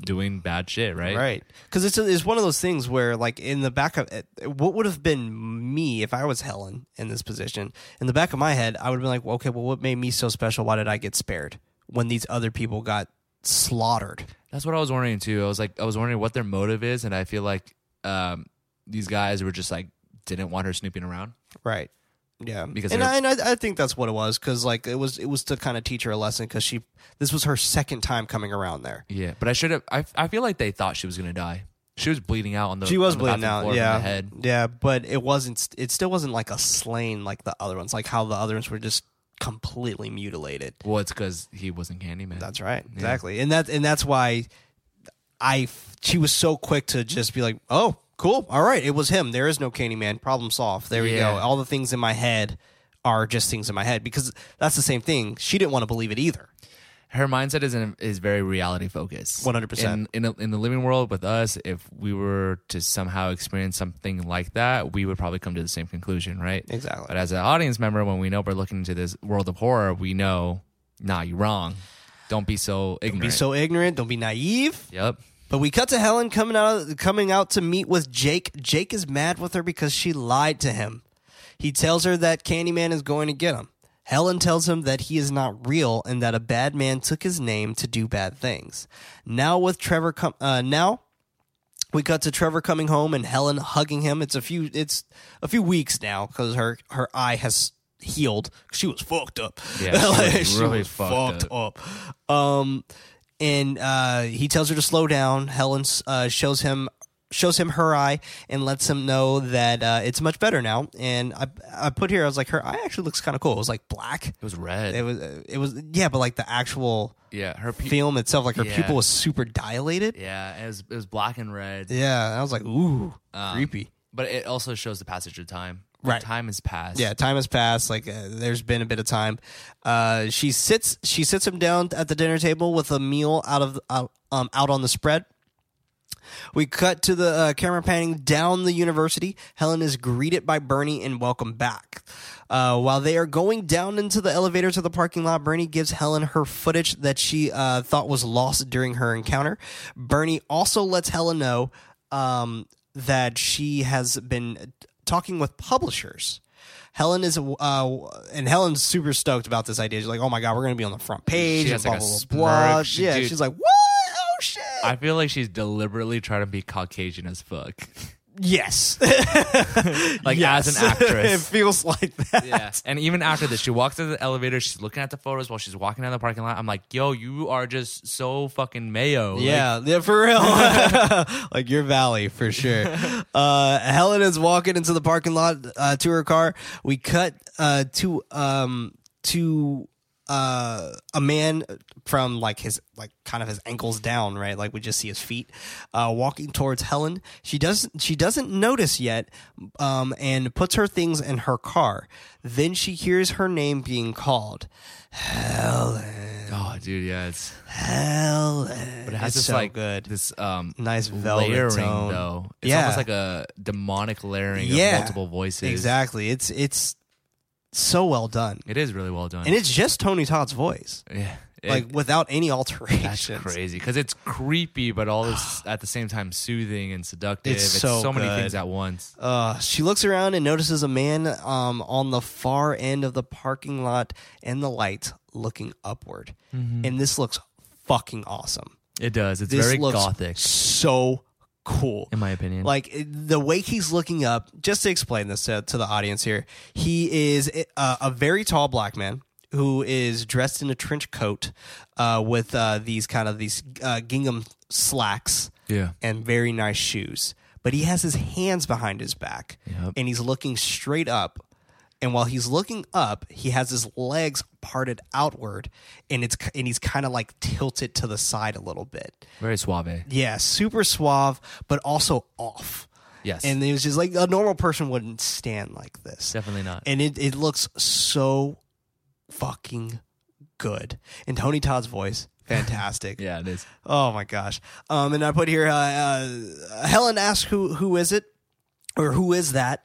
doing bad shit, right? Right. Because it's, it's one of those things where, like, in the back of it, what would have been me if I was Helen in this position? In the back of my head, I would have been like, well, okay, well, what made me so special? Why did I get spared when these other people got slaughtered? That's what I was wondering too. I was like, I was wondering what their motive is, and I feel like um, these guys were just like didn't want her snooping around. Right. Yeah. Because and, I, and I, I think that's what it was because, like, it was it was to kind of teach her a lesson because she this was her second time coming around there. Yeah, but I should have. I I feel like they thought she was gonna die. She was bleeding out on the. She was on the bleeding bathroom out, floor from yeah, the head. yeah, but it wasn't. It still wasn't like a slain like the other ones, like how the other ones were just completely mutilated. Well, it's because he wasn't Candyman. That's right, exactly, and that and that's why I. She was so quick to just be like, "Oh, cool, all right, it was him. There is no Candyman. Problem solved. There we Yeah. go. All the things in my head are just things in my head because that's the same thing. She didn't want to believe it either. her mindset is in, is very reality focused. 100%. In in, a, in the living world with us, if we were to somehow experience something like that, we would probably come to the same conclusion, right? Exactly. But as an audience member, when we know we're looking into this world of horror, we know, nah, you're wrong. Don't be so ignorant. Don't be so ignorant. Don't be naive. Yep. But we cut to Helen coming out coming out to meet with Jake. Jake is mad with her because she lied to him. He tells her that Candyman is going to get him. Helen tells him that he is not real and that a bad man took his name to do bad things. Now with Trevor com- uh, now we cut to Trevor coming home and Helen hugging him. It's a few it's a few weeks now cuz her her eye has healed. She was fucked up. Yeah, she was really fucked up. Um and uh, he tells her to slow down. Helen uh, shows him shows him her eye and lets him know that uh, it's much better now. And I I put here I was like her eye actually looks kind of cool. It was like black. It was red. It was it was yeah, but like the actual yeah, her pu- film itself, like her Yeah. pupil was super dilated. Yeah, it was it was black and red. Yeah, I was like ooh Um, creepy. But it also shows the passage of time. Right. Time has passed. Yeah, time has passed. Like uh, there's been a bit of time. Uh, she sits she sits him down at the dinner table with a meal out of out, um out on the spread. We cut to the uh, camera panning down the university. Helen is greeted by Bernie and welcome back. Uh, while they are going down into the elevator to the parking lot, Bernie gives Helen her footage that she uh, thought was lost during her encounter. Bernie also lets Helen know um, that she has been talking with publishers Helen is uh and Helen's super stoked about this idea. She's like, "Oh my god, we're gonna be on the front page." She and has, like, blah, a blah, blah, blah. She- yeah, dude. she's like, "What? Oh shit!" I feel like she's deliberately trying to be Caucasian as fuck. yes, Like Yes. as an actress. it feels like that. Yeah. And even after this, she walks to the elevator. She's looking at the photos while she's walking down the parking lot. I'm like, yo, you are just so fucking mayo. Like, Yeah, yeah, for real. like your valley for sure. Uh, Helen is walking into the parking lot uh, to her car. We cut uh, to um to uh, a man from like his like kind of his ankles down, right? Like we just see his feet uh, walking towards Helen. She doesn't she doesn't notice yet, um, and puts her things in her car. Then she hears her name being called. Helen, Oh, dude, yeah. It's Helen. but it has It's this so like good. this um Nice velvet layering tone. though. It's Yeah. almost like a demonic layering Yeah. of multiple voices. Exactly. It's it's so well done. It is really well done. And it's just Tony Todd's voice. yeah. It- like without any alteration. that's crazy because it's creepy, but all this at the same time soothing and seductive. It's so many good. things at once. Uh, she looks around and notices a man um, on the far end of the parking lot and the lights looking upward. And this looks fucking awesome. It does. It's This very gothic, so cool. in my opinion. Like the way he's looking up, just to explain this to, to the audience here, he is a, a very tall black man who is dressed in a trench coat uh, with uh, these kind of these uh, gingham slacks yeah. and very nice shoes. But he has his hands behind his back Yep. and he's looking straight up. And while he's looking up, he has his legs parted outward and it's and he's kind of like tilted to the side a little bit. Very suave. Yeah, super suave, but also off. Yes. And it was just like a normal person wouldn't stand like this. Definitely not. And it, it looks so fucking good. And Tony Todd's voice, fantastic. yeah, it is. Oh my gosh. Um, and I put here, uh, uh, Helen asked who who is it, or who is that?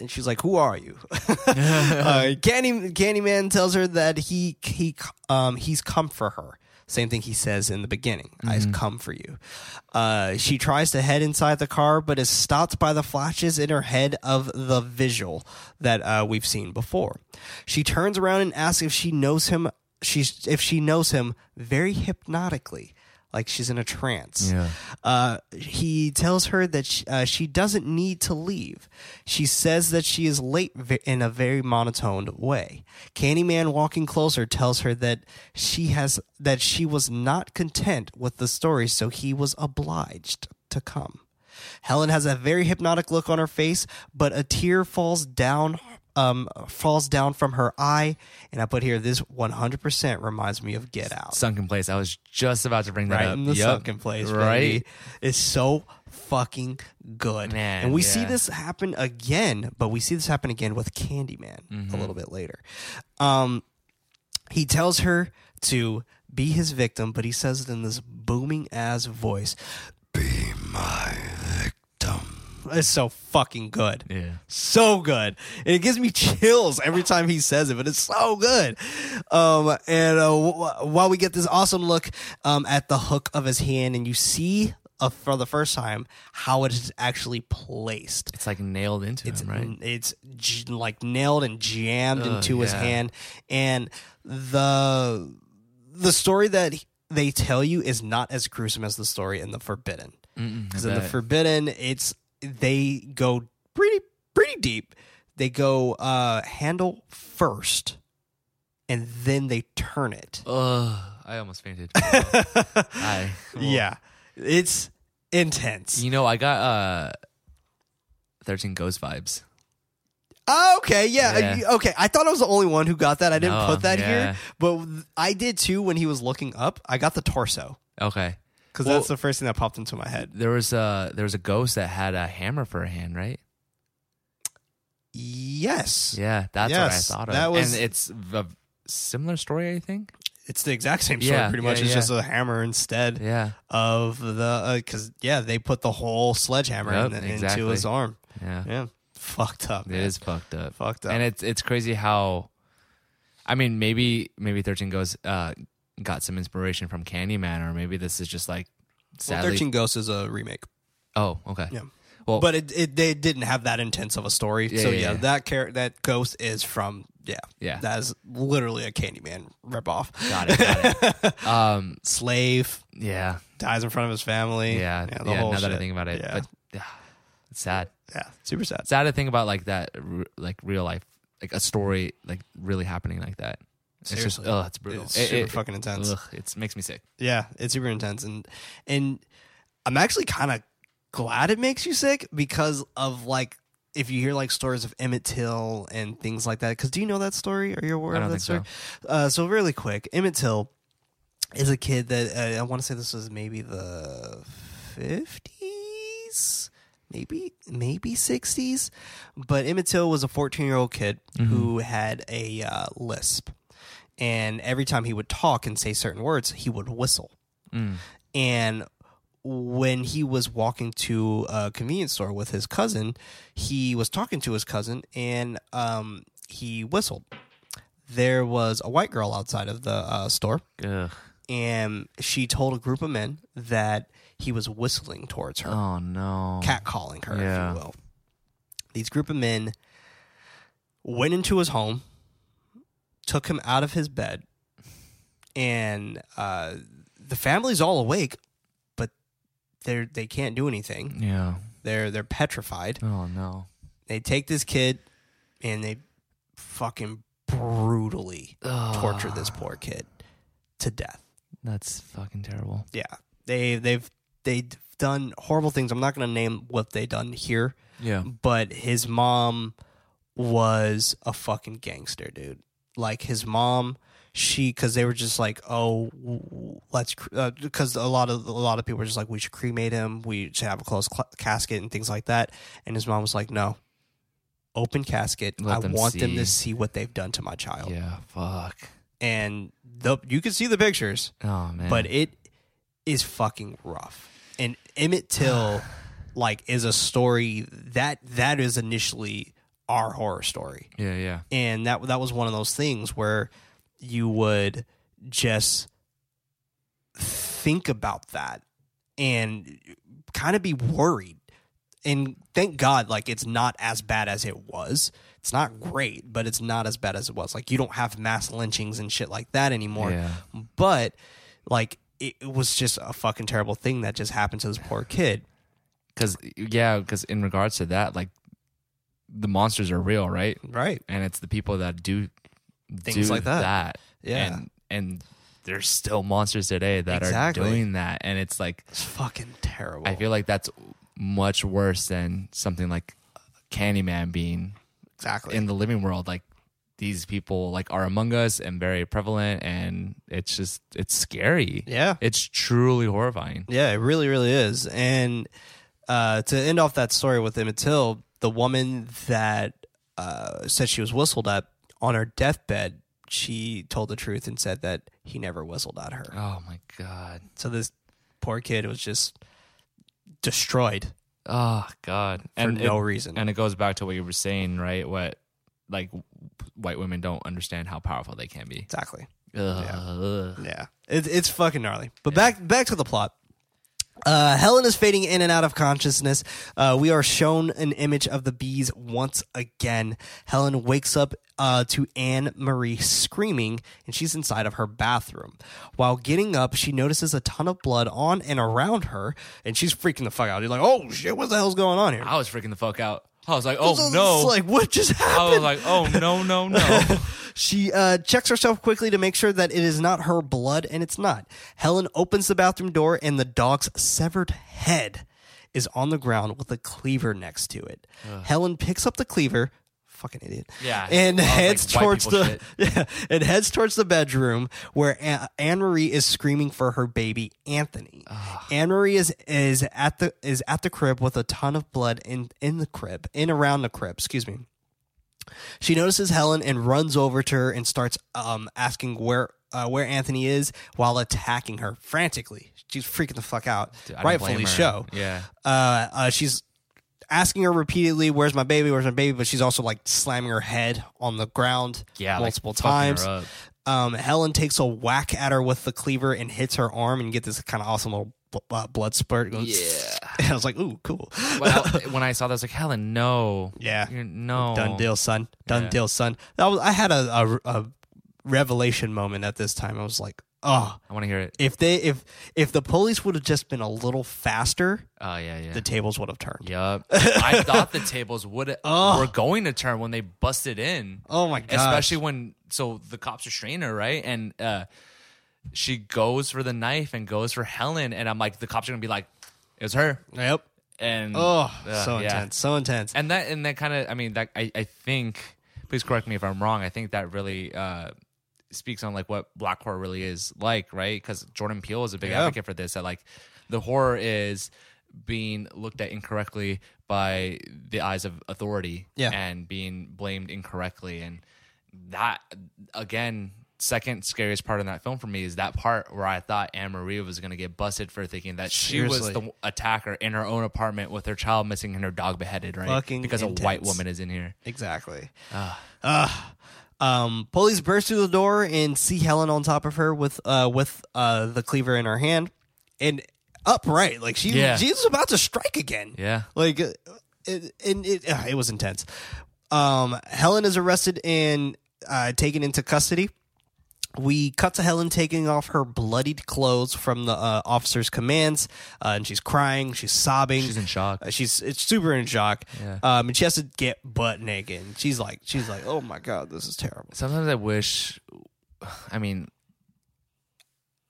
And she's like, "Who are you?" uh, Candy Candyman tells her that he he um he's come for her. Same thing he says in the beginning. I've come for you. Uh, she tries to head inside the car, but is stopped by the flashes in her head of the visual that uh, we've seen before. She turns around and asks if she knows him. She's if she knows him very hypnotically, like she's in a trance. Yeah. Uh, he tells her that she, uh, she doesn't need to leave. She says that she is late in a very monotone way. Candyman, walking closer, tells her that she has that she was not content with the story, so he was obliged to come. Helen has a very hypnotic look on her face, but a tear falls down um falls down from her eye and I put here this 100% reminds me of Get Out Sunken place. I was just about to bring that right up. in the Yep. sunken place, Right. baby. It's so fucking good. Man, and we see this happen again, but we see this happen again with Candyman Mm-hmm. a little bit later. Um, he tells her to be his victim, but he says it in this booming ass voice. Be my victim. It's so fucking good. Yeah. So good. And it gives me chills every time he says it, but it's so good. Um, and uh, w- while we get this awesome look um, at the hook of his hand, and you see uh, for the first time how it is actually placed. It's like nailed into It's him, right? it's j- like nailed and jammed Ugh, into his hand, and the the story that they tell you is not as gruesome as the story in the Forbidden. Because in the. Forbidden, it's they go pretty pretty deep. They go uh, handle first, and then they turn it. Ugh, I almost fainted. I Yeah, it's intense. You know, I got uh, thirteen ghost vibes. Oh, okay, yeah, Yeah. uh, okay. I thought I was the only one who got that. I didn't No, put that yeah. here, but I did too when he was looking up. I got the torso Okay, because Well- that's the first thing that popped into my head. there was a there was a ghost that had a hammer for a hand, right? Yes. Yeah, that's Yes, what I thought of. that was- and it's a similar story, I think. It's the exact same story, Yeah, pretty much. yeah, it's yeah. just a hammer instead Yeah, of the because yeah, they put the whole sledgehammer Yep, in, into his arm. yeah, Yeah, fucked up. It man. is fucked up. fucked up. and it's it's crazy how. I mean, maybe maybe Thirteen Ghosts uh, got some inspiration from Candyman, or maybe this is just like well. Thirteen Ghosts is a remake. oh, okay. Yeah. Well, but it, it they didn't have that intense of a story. Yeah, so yeah, yeah, yeah. that char- that ghost is from yeah Yeah. that is literally a Candyman ripoff. got it. Got it. um, Slave yeah, dies in front of his family. yeah, yeah. the whole now that I think about it, yeah, but yeah, it's sad. yeah, super sad. sad to think about like that r- like real life like a story like really happening like that it's just Seriously. oh it's brutal It's super it- fucking intense. ugh, it makes me sick Yeah, it's super intense, and and I'm actually kind of glad it makes you sick because of like if you hear like stories of Emmett Till and things like that. Because do you know that story? Are you aware of that story? Uh, so really quick, Emmett Till is a kid that uh, I want to say this was maybe the 50s. Maybe maybe 60s, but Emmett Till was a 14 year old kid who had a uh, lisp, and every time he would talk and say certain words, he would whistle. And when he was walking to a convenience store with his cousin, he was talking to his cousin and um, he whistled. There was a white girl outside of the uh, store, Ugh. and she told a group of men that he was whistling towards her, oh no catcalling her, Yeah. if you will. These group of men went into his home, took him out of his bed, and uh, the family's all awake, but they're they can't do anything. yeah They're they're petrified. oh no They take this kid and they fucking brutally torture this poor kid to death. that's fucking terrible Yeah, they they've they've done horrible things. I'm not going to name what they done here, yeah but his mom was a fucking gangster, dude. Like his mom, she because they were just like, oh, let's because uh, a lot of a lot of people were just like, we should cremate him, we should have a closed cl- casket and things like that. And his mom was like, no, open casket. Let I them want them to see. see what they've done to my child. yeah fuck And the you can see the pictures oh man but it is fucking rough. And Emmett Till, like, is a story that that is initially our horror story, yeah yeah and that that was one of those things where you would just think about that and kind of be worried. And thank God, like, it's not as bad as it was. It's not great, but it's not as bad as it was. Like, you don't have mass lynchings and shit like that anymore yeah but like it, it was just a fucking terrible thing that just happened to this poor kid. because yeah because in regards to that like the monsters are real right Right. and it's the people that do Things do like that. Yeah. and and there's still monsters today that Exactly. are doing that and it's like It's fucking terrible. i feel like that's much worse than something like candyman being exactly. in the living world like these people like are among us and very prevalent and it's just it's scary yeah. it's truly horrifying Yeah, it really, really is. And uh, to end off that story with Emmett Till, the woman that uh, said she was whistled at on her deathbed, she told the truth and said that he never whistled at her. oh my god So this poor kid was just destroyed oh god for and no it- reason. and it goes back to what you were saying right what like white women don't understand how powerful they can be exactly. Ugh. Yeah, it, it's fucking gnarly. But back back to the plot. Uh, Helen is fading in and out of consciousness. Uh, we are shown an image of the bees once again. Helen wakes up uh, to Anne Marie screaming, and she's inside of her bathroom. While getting up, she notices a ton of blood on and around her, and she's freaking the fuck out. She's like, "Oh shit, what the hell's going on here?" I was freaking the fuck out. I was like, oh no. like what just happened? I was like, oh no, no, no. She uh, checks herself quickly to make sure that it is not her blood, and it's not. Helen opens the bathroom door, and the dog's severed head is on the ground with a cleaver next to it. Helen picks up the cleaver. Fucking idiot. Yeah. And was like, heads towards the yeah, and heads towards the bedroom where Anne Marie is screaming for her baby Anthony. Anne Marie is is at the is at the crib with a ton of blood in in the crib, in around the crib. Excuse me She notices Helen and runs over to her and starts um, asking where uh, where Anthony is while attacking her frantically. She's freaking the fuck out. Dude, Rightfully so. Yeah. Uh, uh, she's asking her repeatedly, "Where's my baby? Where's my baby?" But she's also like slamming her head on the ground Yeah, multiple her times. Um, Helen takes a whack at her with the cleaver and hits her arm, and get this kind of awesome little uh, blood spurt. Goes- Yeah. And I was like, "Ooh, cool." When I, when I saw that, I was like, Helen, no. Yeah. You're, no. Done deal, son. Done Yeah. deal, son. That was. I had a, a, a revelation moment at this time. I was like, "Oh, I want to hear it. if they if if the police would have just been a little faster, Oh, yeah, yeah. the tables would have turned." Yup. I thought the tables would Ugh. were going to turn when they busted in. Oh my god! Especially when so the cops are straining her, right? And uh she goes for the knife and goes for Helen and I'm like the cops are going to be like it was her. Yep. And Oh, uh, so yeah. intense. So intense. And that and that kind of I mean that I I think please correct me if I'm wrong. I think that really uh speaks on like what black horror really is like, right? Cuz Jordan Peele is a big Yeah. advocate for this that like the horror is being looked at incorrectly by the eyes of authority Yeah. and being blamed incorrectly and that again second scariest part of that film for me is that part where I thought Anne Marie was going to get busted for thinking that she was the attacker in her own apartment with her child missing and her dog beheaded, right? Fucking because a white woman is in here. Exactly. Uh, um, police burst through the door and see Helen on top of her with uh with uh the cleaver in her hand and upright like she Yeah. she was about to strike again. Yeah. Like uh, it and it uh, it was intense. Um, Helen is arrested and uh, taken into custody. We cut to Helen taking off her bloodied clothes from the uh, officer's commands, uh, and she's crying, she's sobbing, She's in shock. uh, she's it's super in shock. Yeah. Um, and she has to get butt naked. She's like, she's like, oh my god, this is terrible. Sometimes I wish, I mean,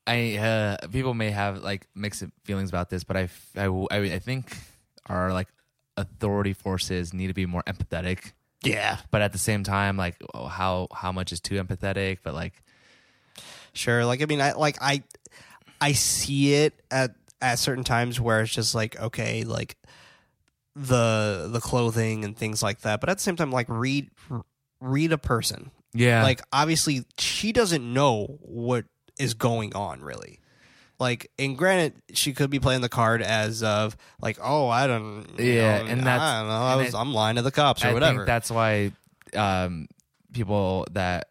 I uh, people may have like mixed feelings about this, but I I I think our like authority forces need to be more empathetic. Yeah, But at the same time, like oh, how how much is too empathetic? But like sure. Like I mean, I like I I see it at at certain times where it's just like okay, like the the clothing and things like that. But at the same time, like read read a person. yeah, Like obviously, she doesn't know what is going on really. Like, and granted, she could be playing the card as of like, oh, I don't, Yeah, know, and that's- I don't know, I was, I- I'm lying to the cops or I whatever. think that's why um, people that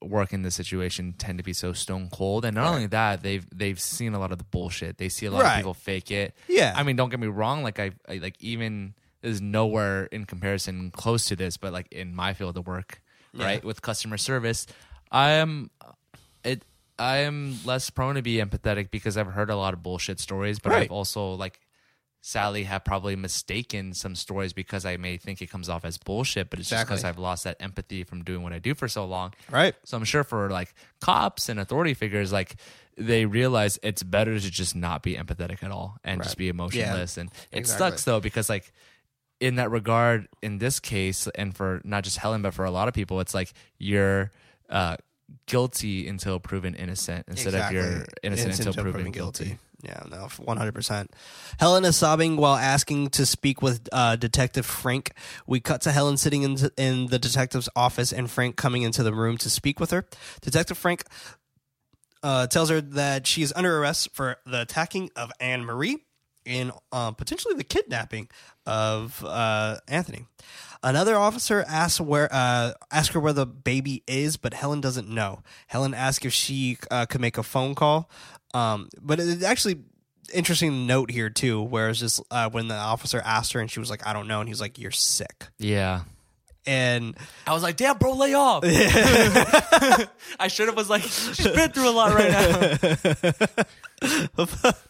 work in this situation tend to be so stone cold. And not Right. only that, they've they've seen a lot of the bullshit. They see a lot Right. of people fake it. Yeah. I mean, don't get me wrong. Like I, I like even is nowhere in comparison close to this, but like in my field of work, right, with customer service, I am it. I am less prone to be empathetic because I've heard a lot of bullshit stories, but Right. I've also like sadly have probably mistaken some stories because I may think it comes off as bullshit, but it's just because I've lost that empathy from doing what I do for so long. right. So I'm sure for like cops and authority figures, like they realize it's better to just not be empathetic at all and just be emotionless. And it Exactly. sucks though because like in that regard, in this case, and for not just Helen but for a lot of people, it's like you're uh, guilty until proven innocent instead of you're innocent, until proven, guilty. Yeah, no, one hundred percent. Helen is sobbing while asking to speak with uh, Detective Frank. We cut to Helen sitting in, in the detective's office, and Frank coming into the room to speak with her. Detective Frank uh, tells her that she is under arrest for the attacking of Anne Marie and uh, potentially the kidnapping of uh, Anthony. Another officer asks where uh, asks her where the baby is, but Helen doesn't know. Helen asks if she uh, could make a phone call, um, but it's actually interesting note here too, where it's just uh, when the officer asked her and she was like, "I don't know," and he's like, "You're sick," Yeah. and I was like, damn, bro, lay off. I should have was like, she's been through a lot right now.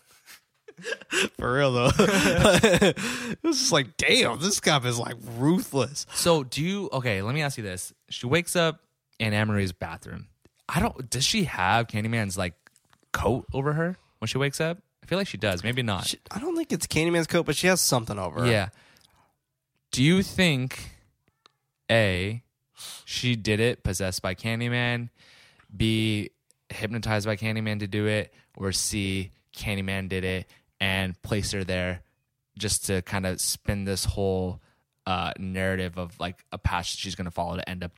for real though, it was just like, "Damn, this cop is like ruthless." So do you okay, let me ask you this. She wakes up in Anne Marie's bathroom. I don't does she have Candyman's like coat over her when she wakes up? I feel like she does, maybe not. She, I don't think it's Candyman's coat, but she has something over. her. yeah. Do you think A she did it possessed by Candyman, B hypnotized by Candyman to do it, or C Candyman did it and place her there just to kind of spin this whole uh, narrative of like a path she's going to follow to end up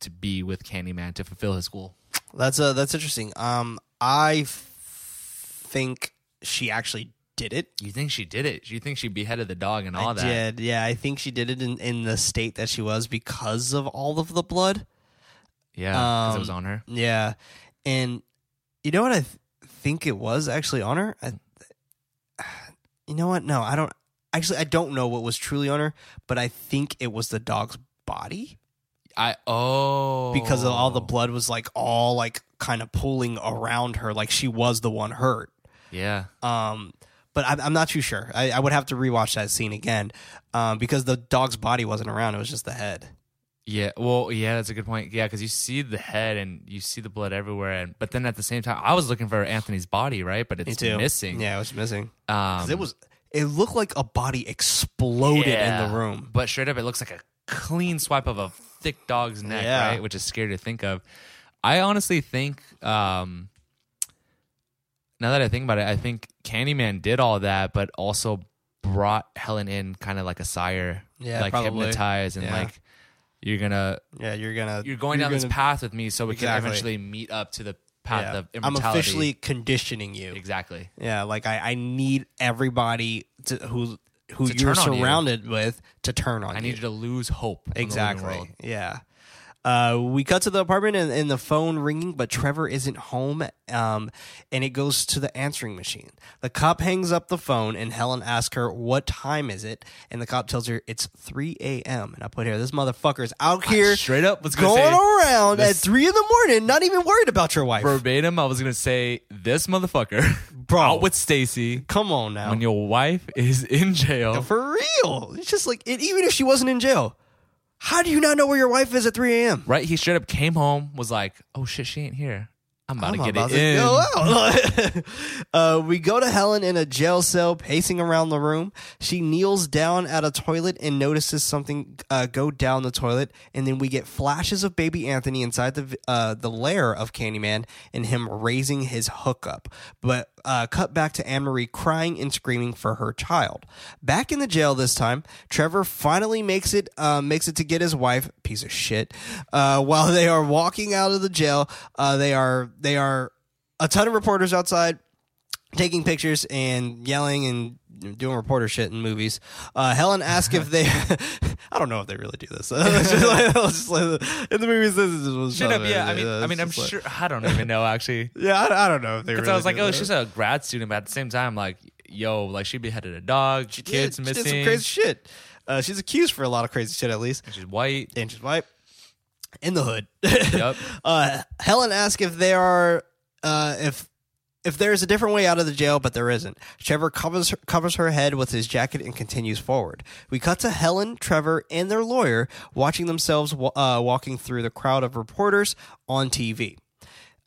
to be with Candyman to fulfill his goal. That's uh that's interesting. Um, I f- think she actually did it. You think she did it? You think she beheaded the dog and all I that? did. Yeah, I think she did it in, in the state that she was because of all of the blood. Yeah, because it Um, was on her. Yeah, and you know what I th- think it was actually on her. I, you know what? No, I don't. Actually, I don't know what was truly on her, but I think it was the dog's body I oh because all the blood was like all like kind of pooling around her, like she was the one hurt. Yeah, Um, but I'm, I'm not too sure. I, I would have to rewatch that scene again, um, because the dog's body wasn't around; it was just the head. Yeah. Well, yeah, that's a good point. Yeah, because you see the head and you see the blood everywhere, and but then at the same time, I was looking for Anthony's body, right? But it's too. missing. Yeah, it was missing. um, it was. It looked like a body exploded Yeah. in the room. But straight up, it looks like a clean swipe of a thick dog's neck, Yeah. right? Which is scary to think of. I honestly think, um, now that I think about it, I think Candyman did all that, but also brought Helen in kind of like a sire, Yeah, like probably. hypnotized and Yeah. like you're gonna Yeah, you're gonna you're going down this gonna- path with me, so we Exactly. can eventually meet up to the path of I'm immortality. officially conditioning you. exactly. Yeah, like I, I need everybody to, who who To you're turn on you. surrounded with to turn on you. I you. need you to lose hope. in the living world. Exactly. Yeah. Uh, we cut to the apartment and, and the phone ringing, but Trevor isn't home. Um, and it goes to the answering machine. The cop hangs up the phone, and Helen asks her, "What time is it?" And the cop tells her it's 3 a.m. And I put here, this motherfucker's out here Straight up, was gonna say, around this- at three in the morning, not even worried about your wife. verbatim, I was gonna say this motherfucker, Bro. out with Stacy Come on now. when your wife is in jail. For real. It's just like, it, even if she wasn't in jail, how do you not know where your wife is at 3 a.m.? Right? He straight up came home, was like, "Oh shit, she ain't here. I'm about I'm to get about it in." go uh, we go to Helen in a jail cell, pacing around the room. She kneels down at a toilet and notices something uh, go down the toilet, and then we get flashes of baby Anthony inside the uh, the lair of Candyman and him raising his hookup. But uh, cut back to Anne Marie crying and screaming for her child. Back in the jail this time, Trevor finally makes it uh, makes it to get his wife, piece of shit. Uh, while they are walking out of the jail, uh, they are they are a ton of reporters outside taking pictures and yelling and doing reporter shit in movies. Uh, Helen asked if they. I don't know if they really do this. Just like- just like- in the movies, this is what's Straight up, yeah. I mean, I mean, I'm just like- sure. I don't even know actually. Yeah, I, I don't know if they. Because Really I was like, oh, that. she's a grad student, but at the same time, like, yo, like she beheaded a dog, She did. kids She missing, did some crazy shit. Uh, she's accused for a lot of crazy shit, at least. and she's white. And she's white in the hood. Yep. uh, Helen asks if there are uh, if if there is a different way out of the jail, but there isn't. Trevor covers her, covers her head with his jacket and continues forward. We cut to Helen, Trevor, and their lawyer watching themselves uh, walking through the crowd of reporters on TV.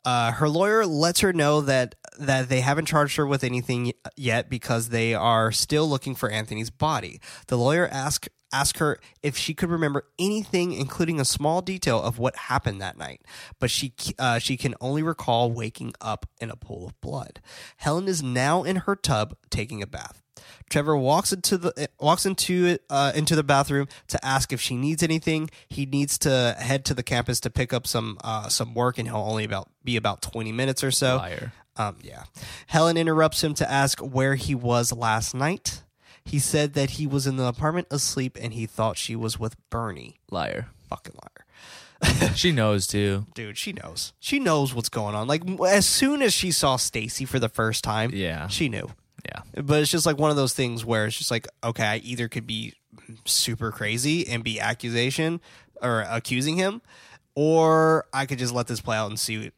Uh, her lawyer lets her know that that they haven't charged her with anything yet because they are still looking for Anthony's body. The lawyer asks ask her if she could remember anything, including a small detail of what happened that night, but she uh, she can only recall waking up in a pool of blood. Helen is now in her tub taking a bath. Trevor walks into the walks into it uh, into the bathroom to ask if she needs anything. He needs to head to the campus to pick up some uh, some work, and he'll only about be about twenty minutes or so. Liar. Um, yeah. Helen interrupts him to ask where he was last night. He said that he was in the apartment asleep, and he thought she was with Bernie. Liar. Fucking liar. She knows too. Dude, she knows. She knows what's going on. Like as soon as she saw Stacy for the first time, Yeah. she knew. Yeah. But it's just like one of those things where it's just like, okay, I either could be super crazy and be accusation or accusing him, or I could just let this play out and see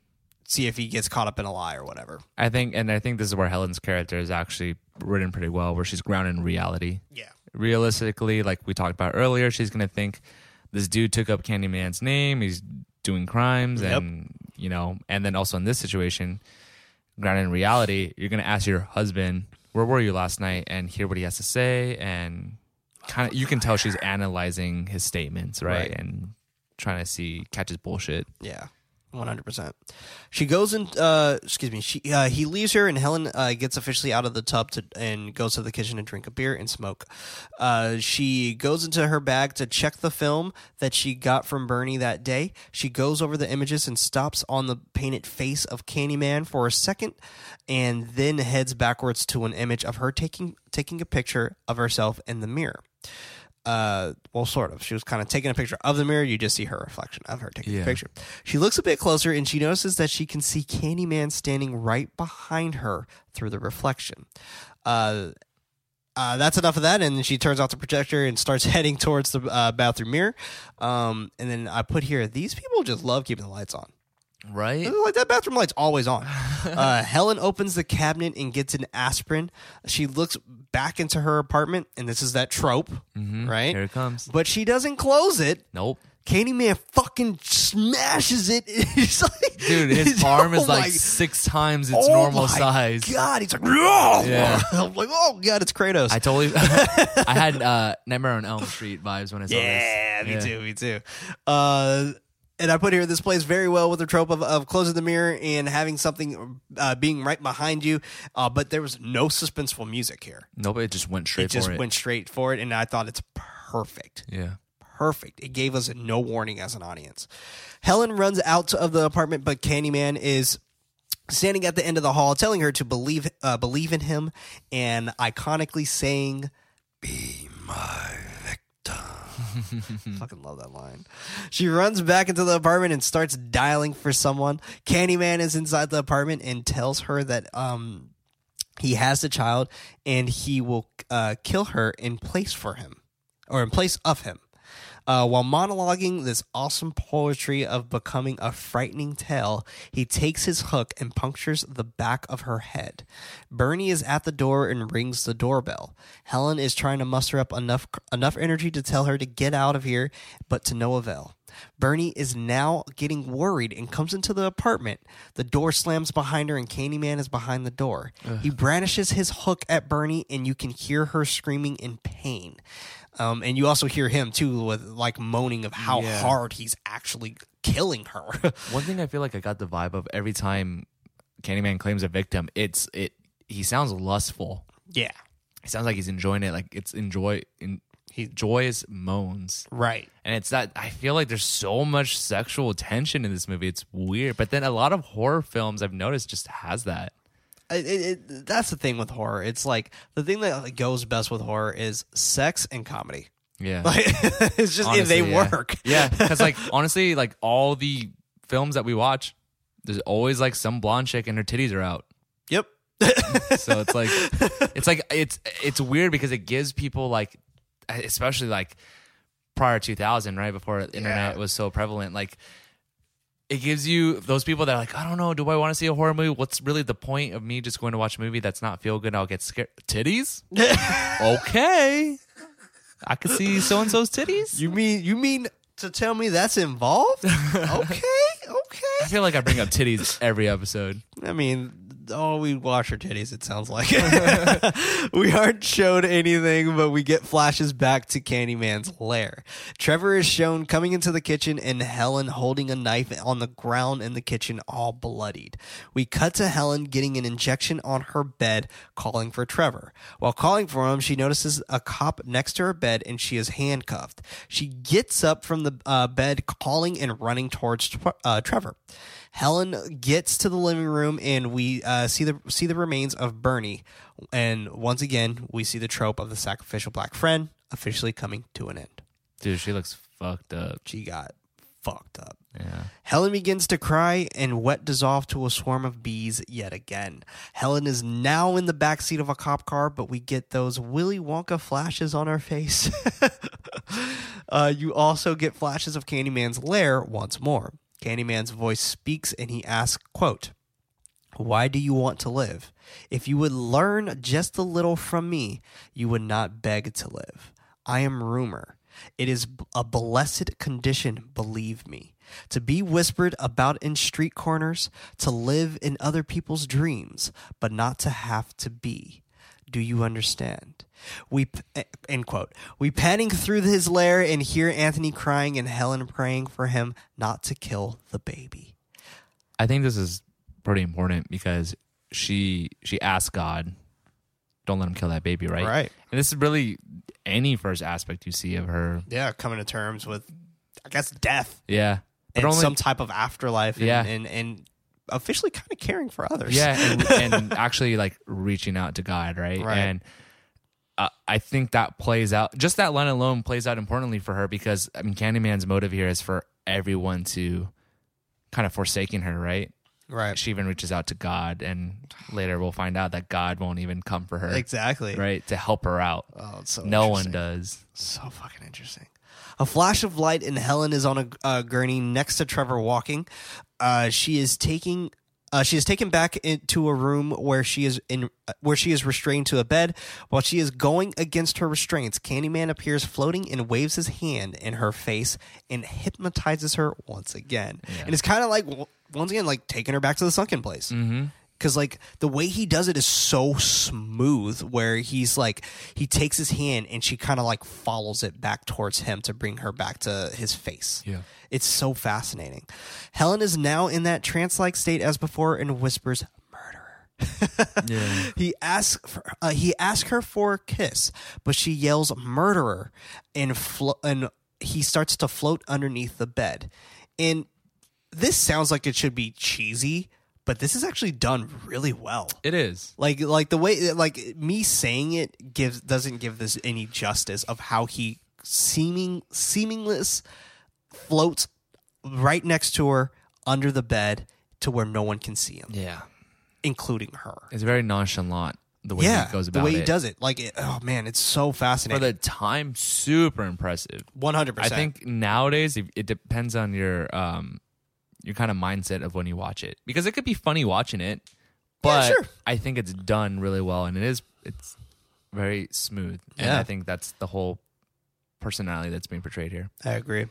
see if he gets caught up in a lie or whatever. I think, and I think this is where Helen's character is actually written pretty well, where she's grounded in reality. Yeah. Realistically, like we talked about earlier, she's gonna think this dude took up Candyman's name. He's doing crimes, Yep. and you know, and then also in this situation, grounded in reality, you're gonna ask your husband, "Where were you last night?" and hear what he has to say, and kind of you can tell she's analyzing his statements, right, Right. and trying to see catch his bullshit. Yeah. One hundred percent. She goes in. Uh, excuse me. She uh, he leaves her, and Helen uh, gets officially out of the tub to and goes to the kitchen to drink a beer and smoke. Uh, she goes into her bag to check the film that she got from Bernie that day. She goes over the images and stops on the painted face of Candyman for a second, and then heads backwards to an image of her taking taking a picture of herself in the mirror uh, well, sort of. She was kind of taking a picture of the mirror. You just see her reflection of her taking Yeah. the picture. She looks a bit closer and she notices that she can see Candyman standing right behind her through the reflection. Uh, uh, that's enough of that. And then she turns off the projector and starts heading towards the uh, bathroom mirror. Um, and then I put here, these people just love keeping the lights on. Right? Like that bathroom light's always on. Uh, Helen opens the cabinet and gets an aspirin. She looks back into her apartment, and this is that trope, right? Here it comes. But she doesn't close it. Nope. Candyman fucking smashes it. It's like, Dude, his arm is oh like my- six times its oh normal my size. God, he's like. Yeah. I'm like, oh god, it's Kratos. I totally. I had uh, Nightmare on Elm Street vibes when I saw Yeah, this. me too, me too. Uh, and I put here this plays very well with the trope of, of closing the mirror and having something uh, being right behind you. Uh, but there was no suspenseful music here. Nope, it just went straight it just it. went straight for it, and I thought it's perfect. yeah. Perfect. It gave us no warning as an audience. Helen runs out of the apartment, but Candyman is standing at the end of the hall, telling her to believe uh, believe in him, and iconically saying, "Be my victim." Fucking love that line. She runs back into the apartment and starts dialing for someone. Candyman is inside the apartment and tells her that um he has a child and he will uh, kill her in place for him or in place of him. Uh, while monologuing this awesome poetry of becoming a frightening tale, he takes his hook and punctures the back of her head. Bernie is at the door and rings the doorbell. Helen is trying to muster up enough enough energy to tell her to get out of here, but to no avail. Bernie is now getting worried and comes into the apartment. The door slams behind her, and Candyman is behind the door. He brandishes his hook at Bernie, and you can hear her screaming in pain. Um, and you also hear him too, with like moaning of how Yeah. hard he's actually killing her. One thing I feel like I got the vibe of every time Candyman claims a victim, it's it. He sounds lustful. yeah, It sounds like he's enjoying it. Like it's enjoy in he joyous moans. right. And it's that I feel like there's so much sexual tension in this movie. It's weird. But then a lot of horror films I've noticed just has that. It, it, that's the thing with horror. It's like the thing that like, goes best with horror is sex and comedy. Yeah. Like it's just Honestly, they yeah. work. Yeah, because like honestly, like all the films that we watch, there's always like some blonde chick and her titties are out. Yep. So it's like it's like it's it's weird because it gives people like, especially like prior 2000, right before internet Yeah. was so prevalent, like. It gives you those people that are like, I don't know, do I want to see a horror movie? What's really the point of me just going to watch a movie that's not feel good? I'll get scared. Titties? okay. I could see so and so's titties. You mean you mean to tell me that's involved? okay, okay. I feel like I bring up titties every episode. I mean, oh, we wash our titties. It sounds like we aren't shown anything, but we get flashes back to Candyman's lair. Trevor is shown coming into the kitchen and Helen holding a knife on the ground in the kitchen, all bloodied. We cut to Helen getting an injection on her bed, calling for Trevor. While calling for him, she notices a cop next to her bed and she is handcuffed. She gets up from the uh, bed, calling and running towards uh, Trevor. Helen gets to the living room and we uh, see the see the remains of Bernie. And once again, we see the trope of the sacrificial black friend officially coming to an end. Dude, she looks fucked up. She got fucked up. Yeah. Helen begins to cry and wet dissolve to a swarm of bees yet again. Helen is now in the back seat of a cop car, but we get those Willy Wonka flashes on our face. uh, you also get flashes of Candyman's lair once more. Candyman's voice speaks and he asks, quote, why do you want to live? If you would learn just a little from me, you would not beg to live. I am rumor. It is a blessed condition, believe me. To be whispered about in street corners, to live in other people's dreams, but not to have to be. Do you understand? We end quote. We panning through his lair and hear Anthony crying and Helen praying for him not to kill the baby. I think this is pretty important because she she asked God, "Don't let him kill that baby," right? Right. And this is really any first aspect you see of her. Yeah, coming to terms with, I guess, death Yeah, but and only some type of afterlife. And, Yeah. and and officially kind of caring for others. yeah, and, and actually like reaching out to God, right? Right. And uh, I think that plays out. Just that line alone plays out importantly for her because I mean, Candyman's motive here is for everyone to kind of forsaking her, right? right. She even reaches out to God, and later we'll find out that God won't even come for her, Exactly. right, to help her out. Oh, it's so no one does. So fucking interesting. A flash of light, and Helen is on a uh, gurney next to Trevor walking. Uh, she is taking. Uh, she is taken back into a room where she is in uh, where she is restrained to a bed. While she is going against her restraints, Candyman appears floating and waves his hand in her face and hypnotizes her once again. And it's kind of like once again like taking her back to the sunken place because like the way he does it is so smooth where he's like he takes his hand and she kind of like follows it back towards him to bring her back to his face Yeah. it's so fascinating helen is now in that trance-like state as before and whispers murderer Yeah. he asks for, uh, he asks her for a kiss, but she yells murderer and flo- and he starts to float underneath the bed. And this sounds like it should be cheesy, but this is actually done really well. It is. Like like the way like me saying it gives doesn't give this any justice of how he seeming seemingless floats right next to her under the bed to where no one can see him, Yeah. including her It's very nonchalant the way yeah, he goes about it. the way it. he does it. Like, it, oh man, it's so fascinating. For the time, super impressive. 100%. I think nowadays it, it depends on your um your kind of mindset of when you watch it because it could be funny watching it, but sure. I think it's done really well and it is it's very smooth. And Yeah. I think that's the whole personality that's being portrayed here. I agree.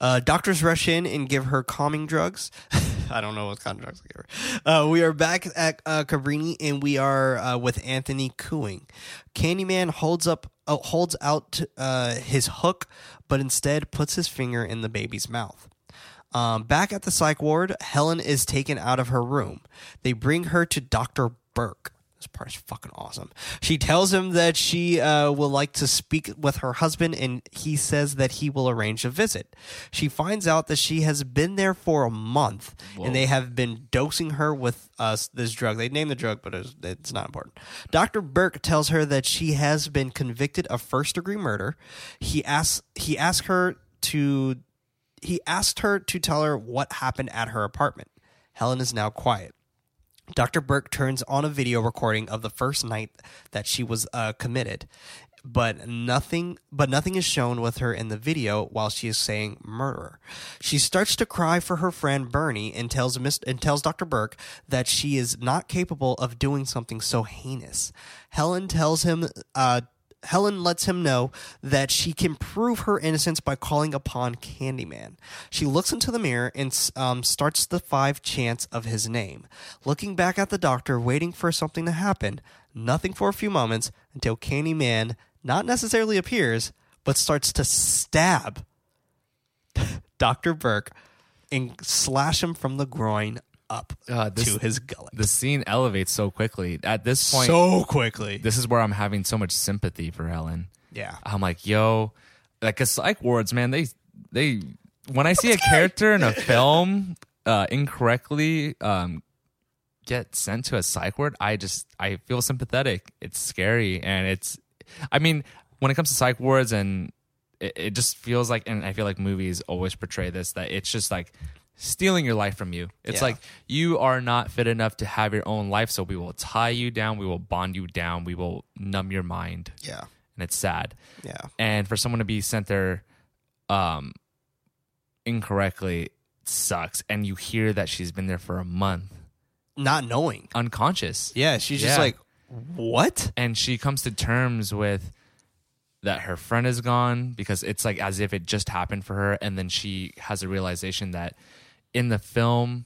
Uh, doctors rush in and give her calming drugs. I don't know what kind of drugs they give her. Uh, we are back at uh, Cabrini and we are uh, with Anthony cooing. Candyman holds up, uh, holds out uh, his hook, but instead puts his finger in the baby's mouth. Um, back at the psych ward, Helen is taken out of her room. They bring her to Dr. Burke. This part is fucking awesome. She tells him that she uh, will like to speak with her husband, and he says that he will arrange a visit. She finds out that she has been there for a month, and they have been dosing her with uh, this drug. They name the drug, but it's, it's not important. Dr. Burke tells her that she has been convicted of first degree murder. He asks he asks her to he asked her to tell her what happened at her apartment. Helen is now quiet. Dr. Burke turns on a video recording of the first night that she was uh, committed, but nothing but nothing is shown with her in the video while she is saying murderer. She starts to cry for her friend Bernie and tells and tells Dr. Burke that she is not capable of doing something so heinous. Helen tells him uh, Helen lets him know that she can prove her innocence by calling upon Candyman. She looks into the mirror and um, starts the five chants of his name. Looking back at the doctor, waiting for something to happen, nothing for a few moments until Candyman not necessarily appears, but starts to stab Dr. Burke and slash him from the groin up Uh, this- to his gullet. The scene elevates so quickly. At this point, so quickly. this is where I'm having so much sympathy for Helen. yeah. I'm like, yo, like a psych wards, man. They they when I see a character in a film uh, incorrectly um, get sent to a psych ward, I just I feel sympathetic. It's scary, and it's. I mean, when it comes to psych wards, and it, it just feels like, and I feel like movies always portray this that it's just like stealing your life from you. It's Yeah. like you are not fit enough to have your own life, so we will tie you down, we will bond you down, we will numb your mind, Yeah. and it's sad Yeah. and for someone to be sent there um incorrectly sucks and you hear that she's been there for a month Not knowing. unconscious Yeah, she's just Yeah. like, what? and she comes to terms with that her friend is gone because it's like as if it just happened for her and then she has a realization that in the film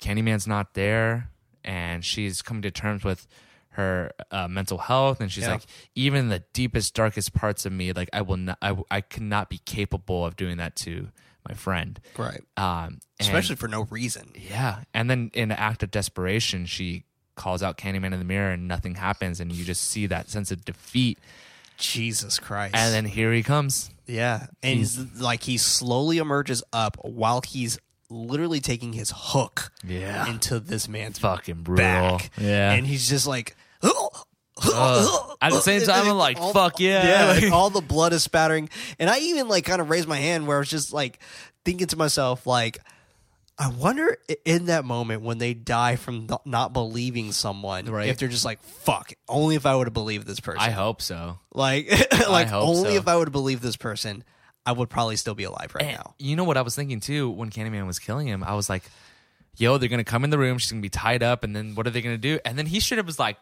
Candyman's not there and she's coming to terms with her uh, mental health and she's Yeah. like even the deepest darkest parts of me like I will not I, I cannot be capable of doing that to my friend. Right. Um, and- Especially for no reason. yeah, and then in an act of desperation, she calls out Candyman in the mirror, and nothing happens, and you just see that sense of defeat. Jesus Christ. And then here he comes. Yeah. And he's, like he slowly emerges up while he's literally taking his hook Yeah. into this man's Fucking brutal. back. Yeah. And he's just like At the same time, I'm like, all- fuck yeah. Yeah, Like- like, all the blood is spattering. And I even like kind of raised my hand where I was just like thinking to myself, like, I wonder in that moment when they die from not believing someone, Right. if they're just like, fuck, only if I would have believed this person. I hope so. like, like hope only so. if I would have believed this person, I would probably still be alive right And now. You know what I was thinking too when Candyman was killing him? I was like, yo, they're gonna come in the room, she's gonna be tied up, and then what are they gonna do? And then he straight up was like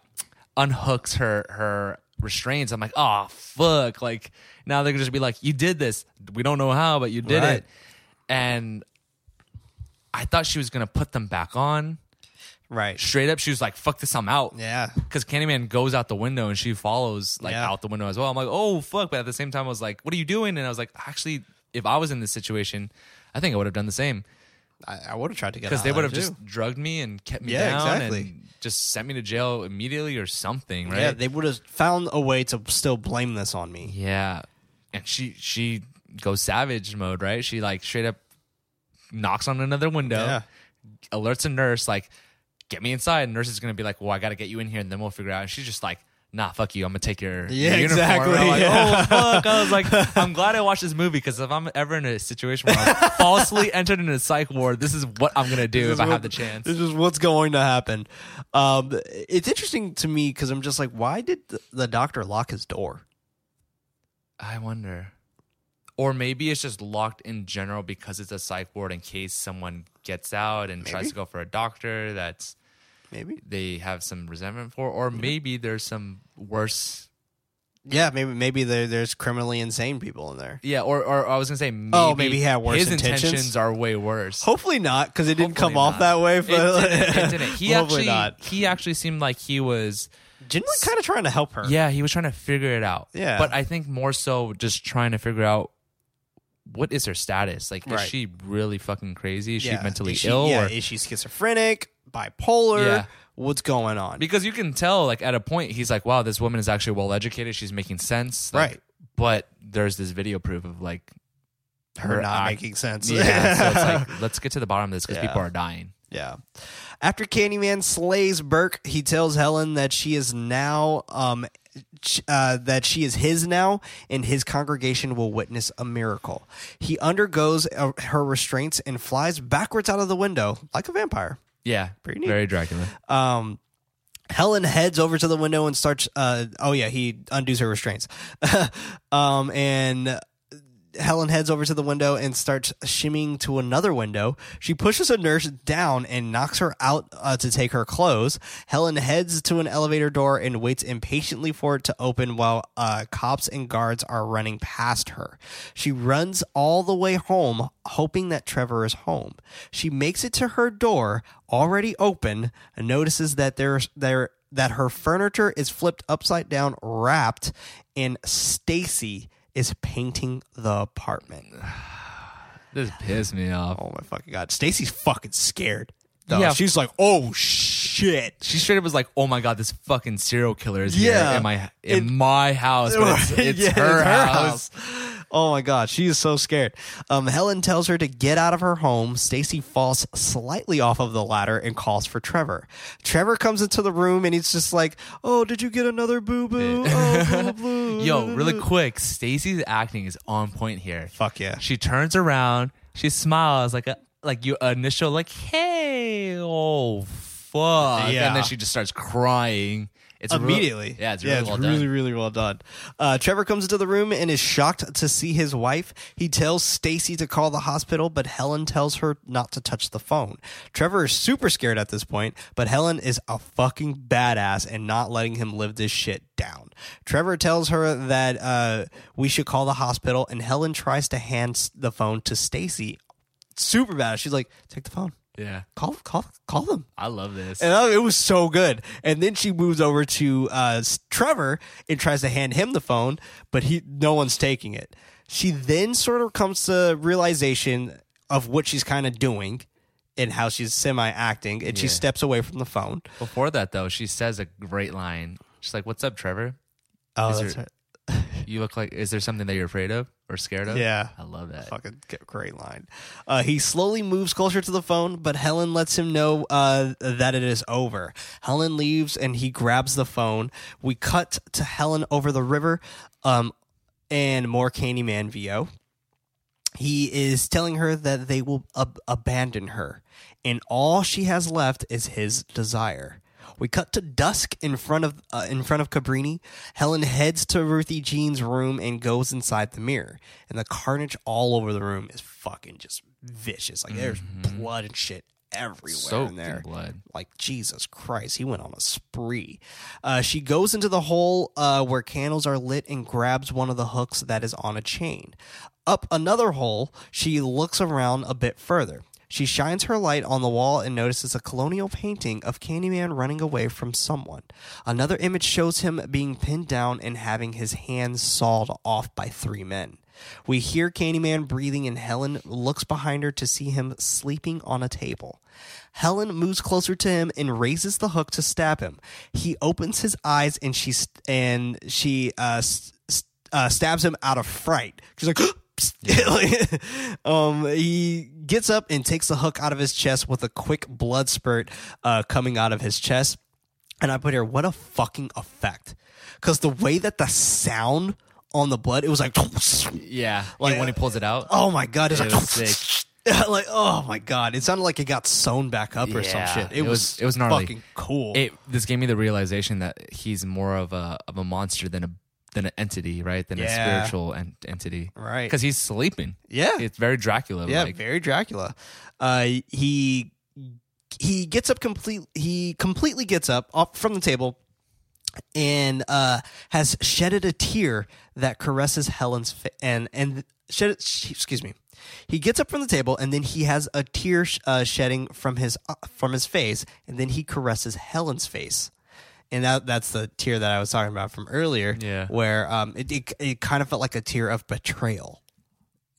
unhooks her her restraints. I'm like, oh fuck. Like now they're gonna just be like, You did this. We don't know how, but you did Right. it. And I thought she was gonna put them back on. Right. Straight up, she was like, fuck this, I'm out. Yeah. Because Candyman goes out the window and she follows like Yeah. out the window as well. I'm like, oh fuck! But at the same time, I was like, what are you doing? And I was like, actually, if I was in this situation, I think I would have done the same I, I would have tried to get out." because out they of would have there, just too. drugged me and kept me Yeah, down exactly. and just sent me to jail immediately or something, right? Yeah, they would have found a way to still blame this on me. Yeah. And she she goes savage mode, right? She like straight up knocks on another window, Yeah. alerts a nurse, like, get me inside. And nurse is gonna be like, Well, I gotta get you in here and then we'll figure out. And she's just like, Nah, fuck you. I'm gonna take your, Yeah, your uniform. exactly, And like, yeah. oh fuck. I was like, I'm glad I watched this movie because if I'm ever in a situation where I'm falsely entered in a psych ward, this is what I'm gonna do This if is I what- have the chance. This is what's going to happen. Um, it's interesting to me because I'm just like, why did the, the doctor lock his door? I wonder. Or maybe it's just locked in general because it's a psych ward in case someone gets out and tries to go for a doctor that's Maybe. they have some resentment for, or maybe there's some worse. Yeah, maybe maybe there, there's criminally insane people in there. Yeah, or, or I was gonna say oh, maybe, Oh, maybe he had worse his intentions? are way worse. Hopefully not, because it didn't Hopefully come off not. that way. It But didn't, it didn't. He Hopefully actually not. he actually seemed like he was Genuinely kind of trying to help her. yeah he was trying to figure it out. Yeah. but I think more so just trying to figure out what is her status. Like, is she really fucking crazy? Is Yeah. she mentally Is she- ill? Yeah, or is she schizophrenic, bipolar? Yeah. What's going on? because you can tell like at a point he's like wow this woman is actually well educated she's making sense Like, Right. but there's this video proof of like her not act- making sense. yeah so it's like let's get to the bottom of this because Yeah. people are dying Yeah. After Candyman slays Burke, he tells Helen that she is now um uh, that she is his now, and his congregation will witness a miracle. He undergoes uh, her restraints and flies backwards out of the window like a vampire. yeah Pretty neat. very dracula Um, Helen heads over to the window and starts. Uh, oh yeah, he undoes her restraints. um, and Helen heads over to the window and starts shimmying to another window. She pushes a nurse down and knocks her out uh, to take her clothes. Helen heads to an elevator door and waits impatiently for it to open while uh, cops and guards are running past her. She runs all the way home, hoping that Trevor is home. She makes it to her door, already open, and notices that there's there that her furniture is flipped upside down, wrapped, and Stacy is painting the apartment. this pissed me off Oh my fucking god. Stacy's fucking scared. though. Yeah. She's like, oh shit. she straight up was like oh my god this fucking serial killer is Yeah. here in my in It- my house but it's, it's Yeah, her, house. Oh my god, she is so scared. Um, Helen tells her to get out of her home. Stacy falls slightly off of the ladder and calls for Trevor. Trevor comes into the room and he's just like, "Oh, did you get another boo boo?" Oh, yo really quick stacy's acting is on point here Fuck yeah. She turns around, she smiles like a like your initial like hey oh fuck, Yeah. and then she just starts crying. It's real- immediately. yeah, it's really well really, done. really well done. Uh, Trevor comes into the room and is shocked to see his wife. He tells Stacy to call the hospital, but Helen tells her not to touch the phone. Trevor is super scared at this point, but Helen is a fucking badass and not letting him live this shit down. Trevor tells her that uh, we should call the hospital, and Helen tries to hand the phone to Stacy. Super badass. She's like, "Take the phone." Yeah. Call call call them. I love this. And uh, it was so good. And then she moves over to uh, Trevor and tries to hand him the phone, but he no one's taking it. She then sort of comes to realization of what she's kind of doing and how she's semi acting, and she Yeah. steps away from the phone. Before that, though, she says a great line. She's like, "What's up, Trevor? Oh, Is that's there- right. You look like. Is there something that you're afraid of or scared of?" Yeah. I love that. Fucking great line. Uh, he slowly moves closer to the phone, but Helen lets him know uh, that it is over. Helen leaves and he grabs the phone. We cut to Helen over the river um, and more Candyman VO. He is telling her that they will ab- abandon her, and all she has left is his desire. We cut to dusk in front of uh, in front of Cabrini. Helen heads to Ruthie Jean's room and goes inside the mirror. And the carnage all over the room is fucking just vicious. Like there's blood and shit everywhere Soaked in there. in blood. Like Jesus Christ, he went on a spree. Uh, she goes into the hole uh, where candles are lit and grabs one of the hooks that is on a chain. Up another hole, she looks around a bit further. She shines her light on the wall and notices a colonial painting of Candyman running away from someone. Another image shows him being pinned down and having his hands sawed off by three men. We hear Candyman breathing, and Helen looks behind her to see him sleeping on a table. Helen moves closer to him and raises the hook to stab him. He opens his eyes and she st- and she uh, s- s- uh, stabs him out of fright. She's like. Um, he gets up and takes the hook out of his chest with a quick blood spurt uh, coming out of his chest. And I put here, what a fucking effect. Because the way that the sound on the blood, it was like, Yeah. Like, when he pulls it out. oh my God. It's It like, sick. like, oh my God. It sounded like it got sewn back up or some shit. It, It was, was- it was gnarly. fucking cool. It this gave me the realization that he's more of a of a monster than a than an entity, right? Than a spiritual en- entity, Right. Because he's sleeping. Yeah. it's very Dracula. Yeah, very Dracula. Uh, he he gets up complete. He completely gets up up from the table and uh, has shedded a tear that caresses Helen's fa- and and shed. Excuse me. He gets up from the table and then he has a tear sh- uh, shedding from his uh, from his face, and then he caresses Helen's face. And that that's the tear that I was talking about from earlier, Yeah. where um, it, it it kind of felt like a tear of betrayal.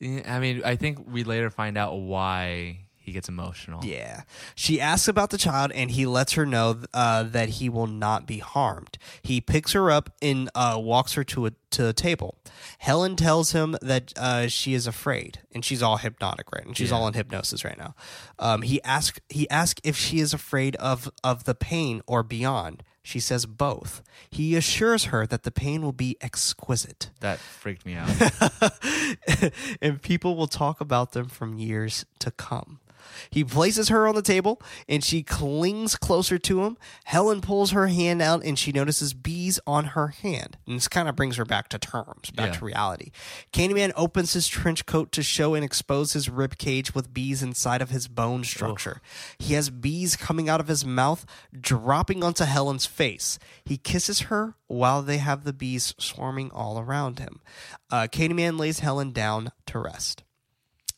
Yeah, I mean, I think we later find out why he gets emotional. Yeah. She asks about the child, and he lets her know uh, that he will not be harmed. He picks her up and uh, walks her to a to a table. Helen tells him that uh, she is afraid, and she's all hypnotic, right? And she's Yeah. all in hypnosis right now. Um, he asks he asks if she is afraid of of the pain or beyond. She says both. He assures her that the pain will be exquisite, That freaked me out. and people will talk about them from years to come. He places her on the table and she clings closer to him. Helen pulls her hand out and she notices bees on her hand. And this kind of brings her back to terms, back Yeah. to reality. Candyman opens his trench coat to show and expose his rib cage with bees inside of his bone structure. He has bees coming out of his mouth, dropping onto Helen's face. He kisses her while they have the bees swarming all around him. Uh, Candyman lays Helen down to rest.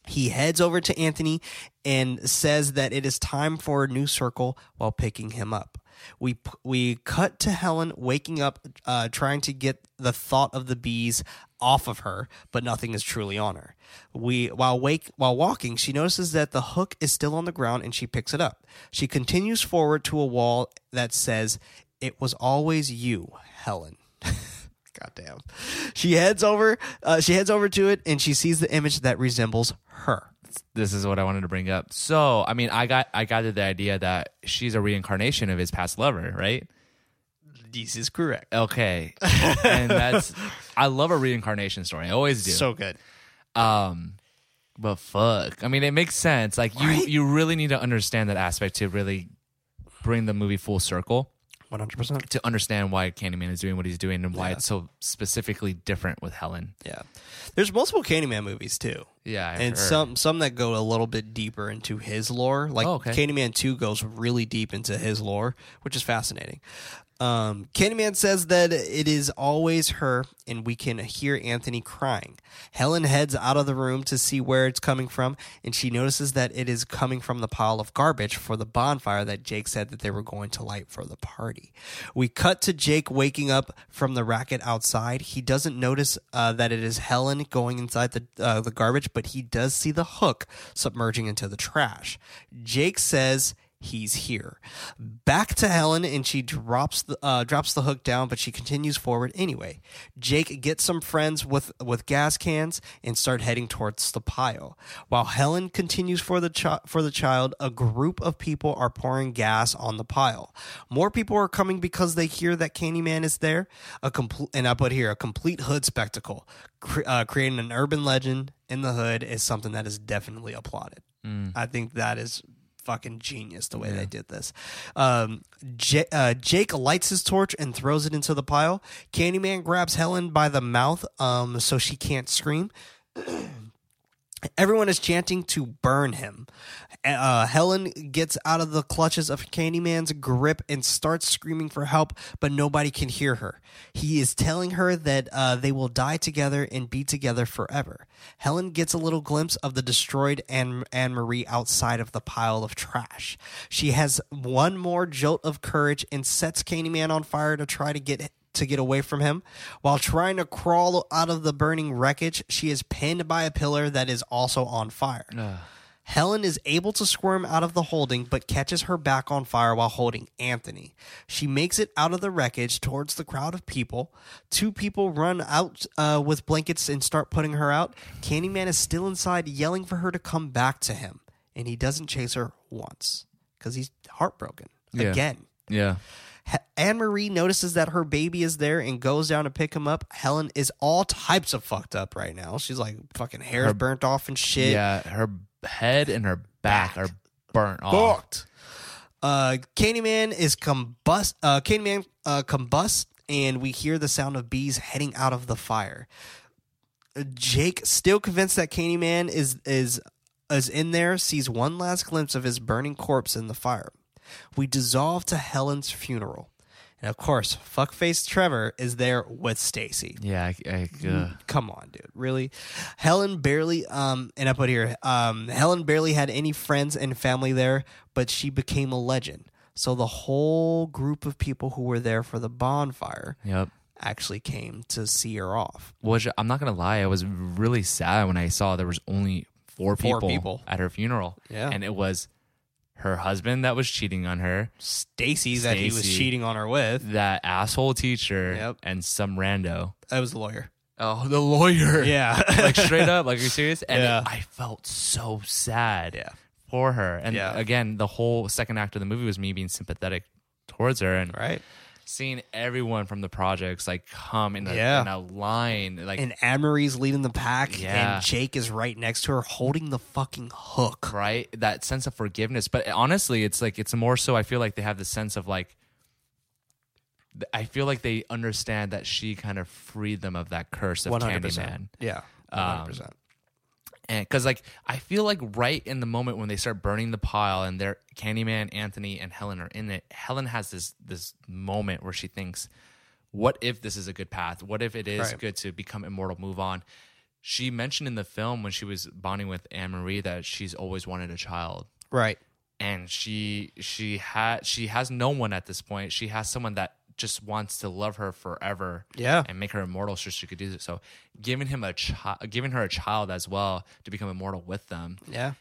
He heads over to Anthony and says that it is time for a new circle while picking him up. We we cut to Helen waking up, uh, trying to get the thought of the bees off of her, but nothing is truly on her. We while wake while walking, she notices that the hook is still on the ground and she picks it up. She continues forward to a wall that says, "It was always you, Helen." Goddamn. She heads over. Uh, she heads over to it, and she sees the image that resembles her. This is what I wanted to bring up. So, I mean, I got I got to the idea that she's a reincarnation of his past lover, right? This is correct. Okay, and that's I love a reincarnation story. I always do. So good. Um, but fuck, I mean, it makes sense. Like you, Right? you really need to understand that aspect to really bring the movie full circle One hundred percent. to understand why Candyman is doing what he's doing and why Yeah. it's so specifically different with Helen. Yeah. There's multiple Candyman movies too. Yeah, I've and heard. some some that go a little bit deeper into his lore. Like Oh, okay. Candyman Two goes really deep into his lore, which is fascinating. Um, Candyman says that it is always her, and we can hear Anthony crying. Helen heads out of the room to see where it's coming from, and she notices that it is coming from the pile of garbage for the bonfire that Jake said that they were going to light for the party. We cut to Jake waking up from the racket outside. He doesn't notice uh, that it is Helen going inside the uh, the garbage, but he does see the hook submerging into the trash. Jake says he's here. Back to Helen, and she drops the uh, drops the hook down, but she continues forward anyway. Jake gets some friends with with gas cans and start heading towards the pile. While Helen continues for the chi- for the child, a group of people are pouring gas on the pile. More people are coming because they hear that Candyman is there. A complete and I put here a complete hood spectacle, cre- uh, creating an urban legend in the hood is something that is definitely applauded. I think that is fucking genius the way they did this. Um, J- uh, Jake lights his torch and throws it into the pile. Candyman grabs Helen by the mouth um, so she can't scream. Everyone is chanting to burn him. Uh, Helen gets out of the clutches of Candyman's grip and starts screaming for help, but nobody can hear her. He is telling her that uh, they will die together and be together forever. Helen gets a little glimpse of the destroyed Anne, Marie outside of the pile of trash. She has one more jolt of courage and sets Candyman on fire to try to get to get away from him. While trying to crawl out of the burning wreckage, she is pinned by a pillar that is also on fire. Helen is able to squirm out of the holding, but catches her back on fire while holding Anthony. She makes it out of the wreckage towards the crowd of people. Two people run out uh, with blankets and start putting her out. Candyman is still inside, yelling for her to come back to him, and he doesn't chase her once because he's heartbroken Yeah. again. Yeah. Anne Marie notices that her baby is there and goes down to pick him up. Helen is all types of fucked up right now. She's like fucking hair's Her- burnt off and shit. Yeah. Her head and her back, are burnt off. Fucked. Uh, Candyman is combust. Uh, Candyman uh, combusts, and we hear the sound of bees heading out of the fire. Jake, still convinced that Candyman is is is in there, sees one last glimpse of his burning corpse in the fire. We dissolve to Helen's funeral, and of course, fuckface Trevor is there with Stacy. Yeah. I, I, uh, Come on, dude. Really? Helen barely um and I put here, um Helen barely had any friends and family there, but she became a legend. So the whole group of people who were there for the bonfire yep. actually came to see her off. Which I'm not gonna lie, I was really sad when I saw there was only four Four people, people. at her funeral. Yeah. and it was her husband that was cheating on her, Stacy that he was Stacy. cheating on her with. that asshole teacher, Yep. and some rando. That was the lawyer. Oh, the lawyer. Yeah. like straight up, like are you serious? And Yeah. I felt so sad Yeah. for her. And Yeah. again, the whole second act of the movie was me being sympathetic towards her and right. Seeing everyone from the projects like come in a, Yeah. in a line, like Anne Marie's leading the pack Yeah. and Jake is right next to her holding the fucking hook. right that sense of forgiveness but honestly it's like it's more so i feel like they have the sense of like i feel like they understand that she kind of freed them of that curse of 100%. candyman Yeah. Um, 100%. And because like i feel like right in the moment when they start burning the pile and they're candyman anthony and helen are in it helen has this this moment where she thinks what if this is a good path what if it is Right. good to become immortal move on she mentioned in the film when she was bonding with anne marie that she's always wanted a child right. and she she had she has no one at this point. She has someone that just wants to love her forever, Yeah. and make her immortal, so she could do this. So, giving him a child, giving her a child as well to become immortal with them, Yeah.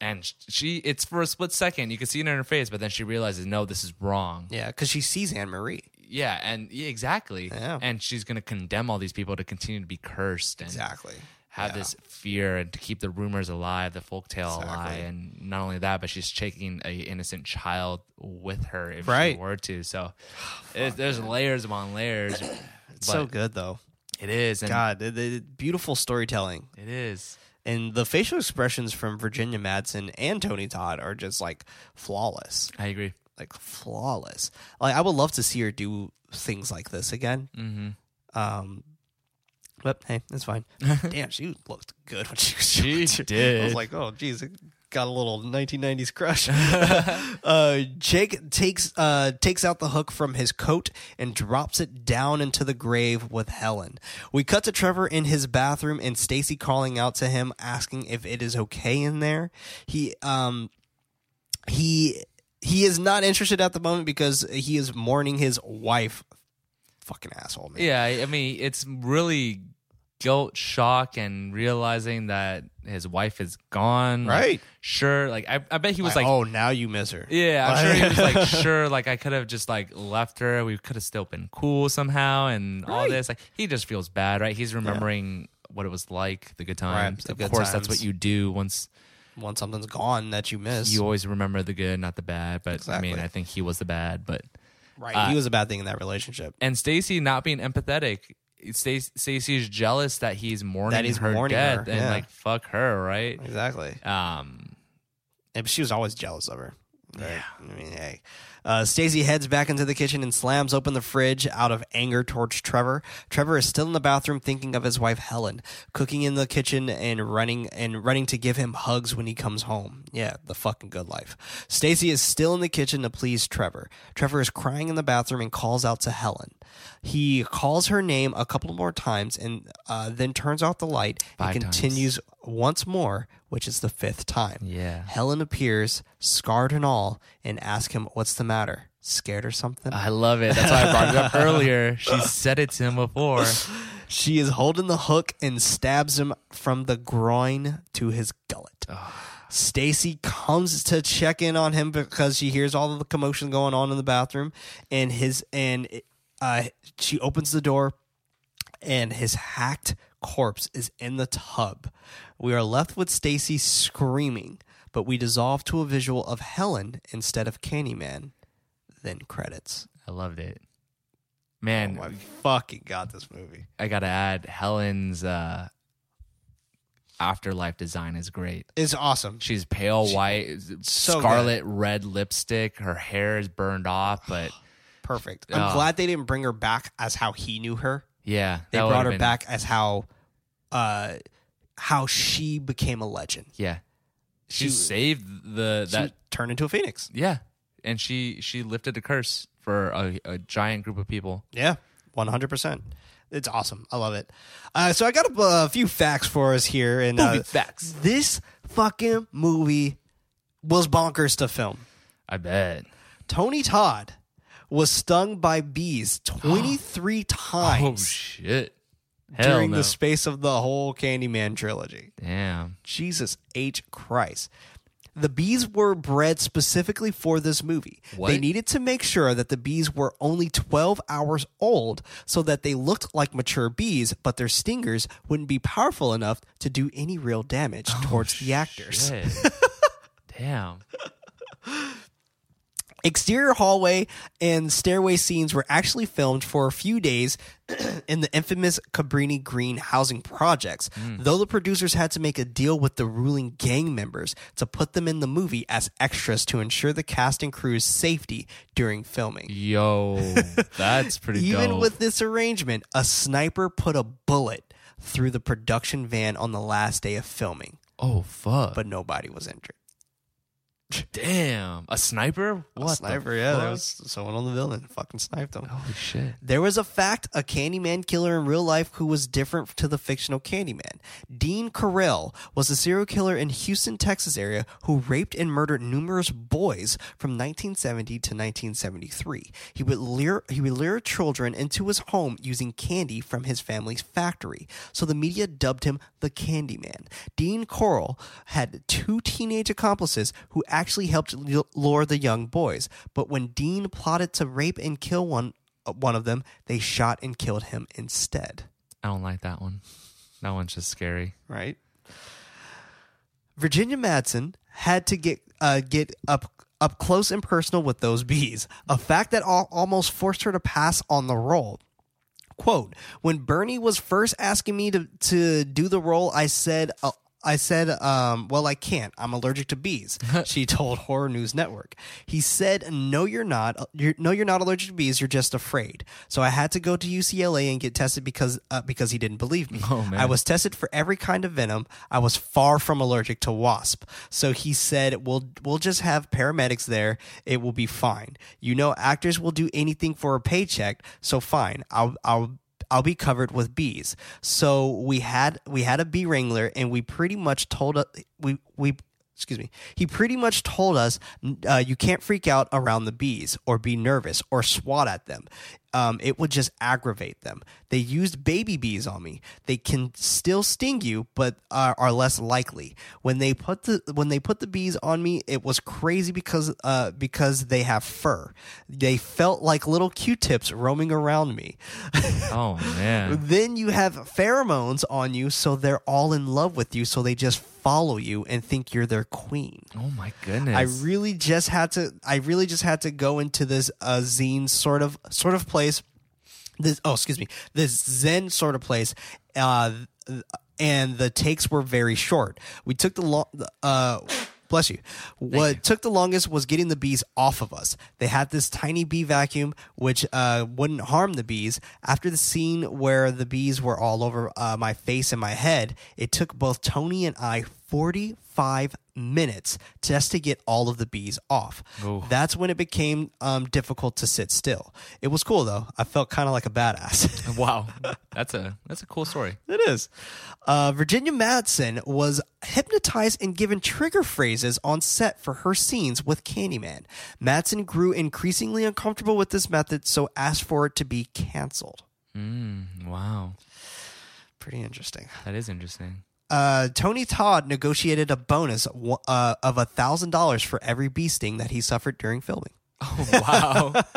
and she it's for a split second you can see it in her face, but then she realizes no, this is wrong. Yeah. Because she sees Anne Marie. Yeah, and yeah, exactly, Yeah. and she's gonna condemn all these people to continue to be cursed and Exactly. Have Yeah. this fear and to keep the rumors alive, the folktale alive, and not only that, but she's taking a innocent child with her if Right. she were to. So it, there's layers upon layers. It's so good though. It is, and God, the, the beautiful storytelling it is. and the facial expressions from Virginia Madsen and Tony Todd are just like flawless, I agree. like flawless. Like I would love to see her do things like this again. Mm-hmm. Um, but hey, it's fine. Damn, she looked good when she was. She young, too. I was like, oh, geez, got a little 1990s crush. uh, Jake takes uh, takes out the hook from his coat and drops it down into the grave with Helen. We cut to Trevor in his bathroom and Stacy calling out to him, asking if it is okay in there. He um he he is not interested at the moment because he is mourning his wife. Fucking asshole, man. Yeah, I I mean, it's really guilt, shock, and realizing that his wife is gone. Like, Right. sure. Like, I, I bet he was Like, oh, now you miss her. yeah, I'm sure he was like, sure. Like, I could have just like left her. We could have still been cool somehow, and all Right. this. Like, he just feels bad, right? He's remembering what it was like, the good times. the of good course, that's times. what you do once Once something's gone that you miss. you always remember the good, not the bad. But. I mean, I think he was the bad, but. right. uh, he was a bad thing in that relationship. and Stacy not being empathetic. Stacy Stacy's jealous that he's mourning That he's her mourning death, her, and yeah. like fuck her, right? Exactly. Um, And she was always jealous of her. Yeah. I mean, hey. Uh, Stacy heads back into the kitchen and slams open the fridge out of anger towards Trevor. Trevor is still in the bathroom thinking of his wife Helen, cooking in the kitchen and running and running to give him hugs when he comes home. Yeah, the fucking good life. Stacy is still in the kitchen to please Trevor. Trevor is crying in the bathroom and calls out to Helen. He calls her name a couple more times and uh, then turns off the light Five and times. continues once more, which is the fifth time. Yeah. Helen appears, scarred and all, and asks him, What's the matter? Scared or something? I love it. That's why I brought it up earlier. She said it to him before. she is holding the hook and stabs him from the groin to his gullet. Stacy comes to check in on him because she hears all of the commotion going on in the bathroom, and his and uh, she opens the door, and his hacked corpse is in the tub. We are left with Stacy screaming, but we dissolve to a visual of Helen instead of Candyman. Then credits. I loved it. Man, Oh my fucking god, this movie. I gotta add Helen's uh, afterlife design is great. It's awesome. She's pale white, so scarlet red lipstick. Her hair is burned off, but Perfect. I'm Oh. glad they didn't bring her back as how he knew her. yeah, They that brought would've her been- back as how uh how she became a legend. Yeah, she, She- saved the She that turned into a phoenix. Yeah, and she she lifted a curse for a, a giant group of people. Yeah, one hundred percent. It's awesome. I love it. Uh, so I got a, a few facts for us here, and uh, facts. This fucking movie was bonkers to film. I bet. Tony Todd was stung by bees 23 times Oh, shit! Hell during no. the space of the whole Candyman trilogy. Damn. Jesus H. Christ. The bees were bred specifically for this movie. What? They needed to make sure that the bees were only 12 hours old so that they looked like mature bees, but their stingers wouldn't be powerful enough to do any real damage oh, towards the actors. Damn. Exterior hallway and stairway scenes were actually filmed for a few days in the infamous Cabrini Green housing projects, hmm. though the producers had to make a deal with the ruling gang members to put them in the movie as extras to ensure the cast and crew's safety during filming. Yo, that's pretty cool. Even dope. with this arrangement, a sniper put a bullet through the production van on the last day of filming, oh fuck. but nobody was injured. Damn, a sniper? What? the sniper, yeah, there was someone on the villain fucking sniped him. Holy shit. There was a fact, a Candyman killer in real life who was different to the fictional Candyman. Dean Corll was a serial killer in Houston, Texas area who raped and murdered numerous boys from 1970 to 1973. He would lure he would lure children into his home using candy from his family's factory. So the media dubbed him the Candyman. Dean Corll had two teenage accomplices who actually helped lure the young boys. But when Dean plotted to rape and kill one uh, one of them, they shot and killed him instead. I don't like that one. That one's just scary. Right. Virginia Madsen had to get uh, get up up close and personal with those bees, a fact that al- almost forced her to pass on the role. Quote, when Bernie was first asking me to, to do the role, I said, uh, I said, um, well, I can't. I'm allergic to bees. she told Horror News Network. He said, no, you're not. You're, no, you're not allergic to bees. You're just afraid. So I had to go to UCLA and get tested because uh, because he didn't believe me. Oh. I was tested for every kind of venom. I was far from allergic to wasp. So he said, we'll we'll just have paramedics there. It will be fine. You know, actors will do anything for a paycheck. So fine. I'll I'll I'll be covered with bees. So we had we had a bee wrangler, and we pretty much told us we we excuse me. He pretty much told us uh, you can't freak out around the bees or be nervous or swat at them. Um, it would just aggravate them. They used baby bees on me. They can still sting you, but are, are less likely. When they put the when they put the bees on me, it was crazy because uh, because they have fur. They felt like little Q-tips roaming around me. Oh man. then you have pheromones on you, so they're all in love with you, so they just follow you and think you're their queen. Oh my goodness. I really just had to. I really just had to go into this uh, zine sort of sort of place. This oh excuse me, this Zen sort of place, uh, and the takes were very short. We took the long. Uh, bless you. What took the longest was getting the bees off of us. They had this tiny bee vacuum, which uh, wouldn't harm the bees. After the scene where the bees were all over uh, my face and my head, it took both Tony and I 45 minutes just to get all of the bees off. Oh. That's when it became um, difficult to sit still. It was cool though. I felt kind of like a badass. wow. That's a that's a cool story. It is. Uh, Virginia Madsen was hypnotized and given trigger phrases on set for her scenes with Candyman. Madsen grew increasingly uncomfortable with this method, so asked for it to be canceled. Mm, wow. Pretty interesting. That is interesting. Uh, Tony Todd negotiated a bonus uh, of a thousand dollars for every bee sting that he suffered during filming. Oh wow.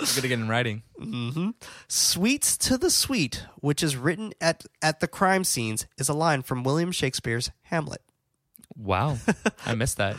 I'm gonna get in writing. Mm-hmm. Sweets to the Sweet, which is written at, at the crime scenes, is a line from William Shakespeare's Hamlet. Wow. I missed that.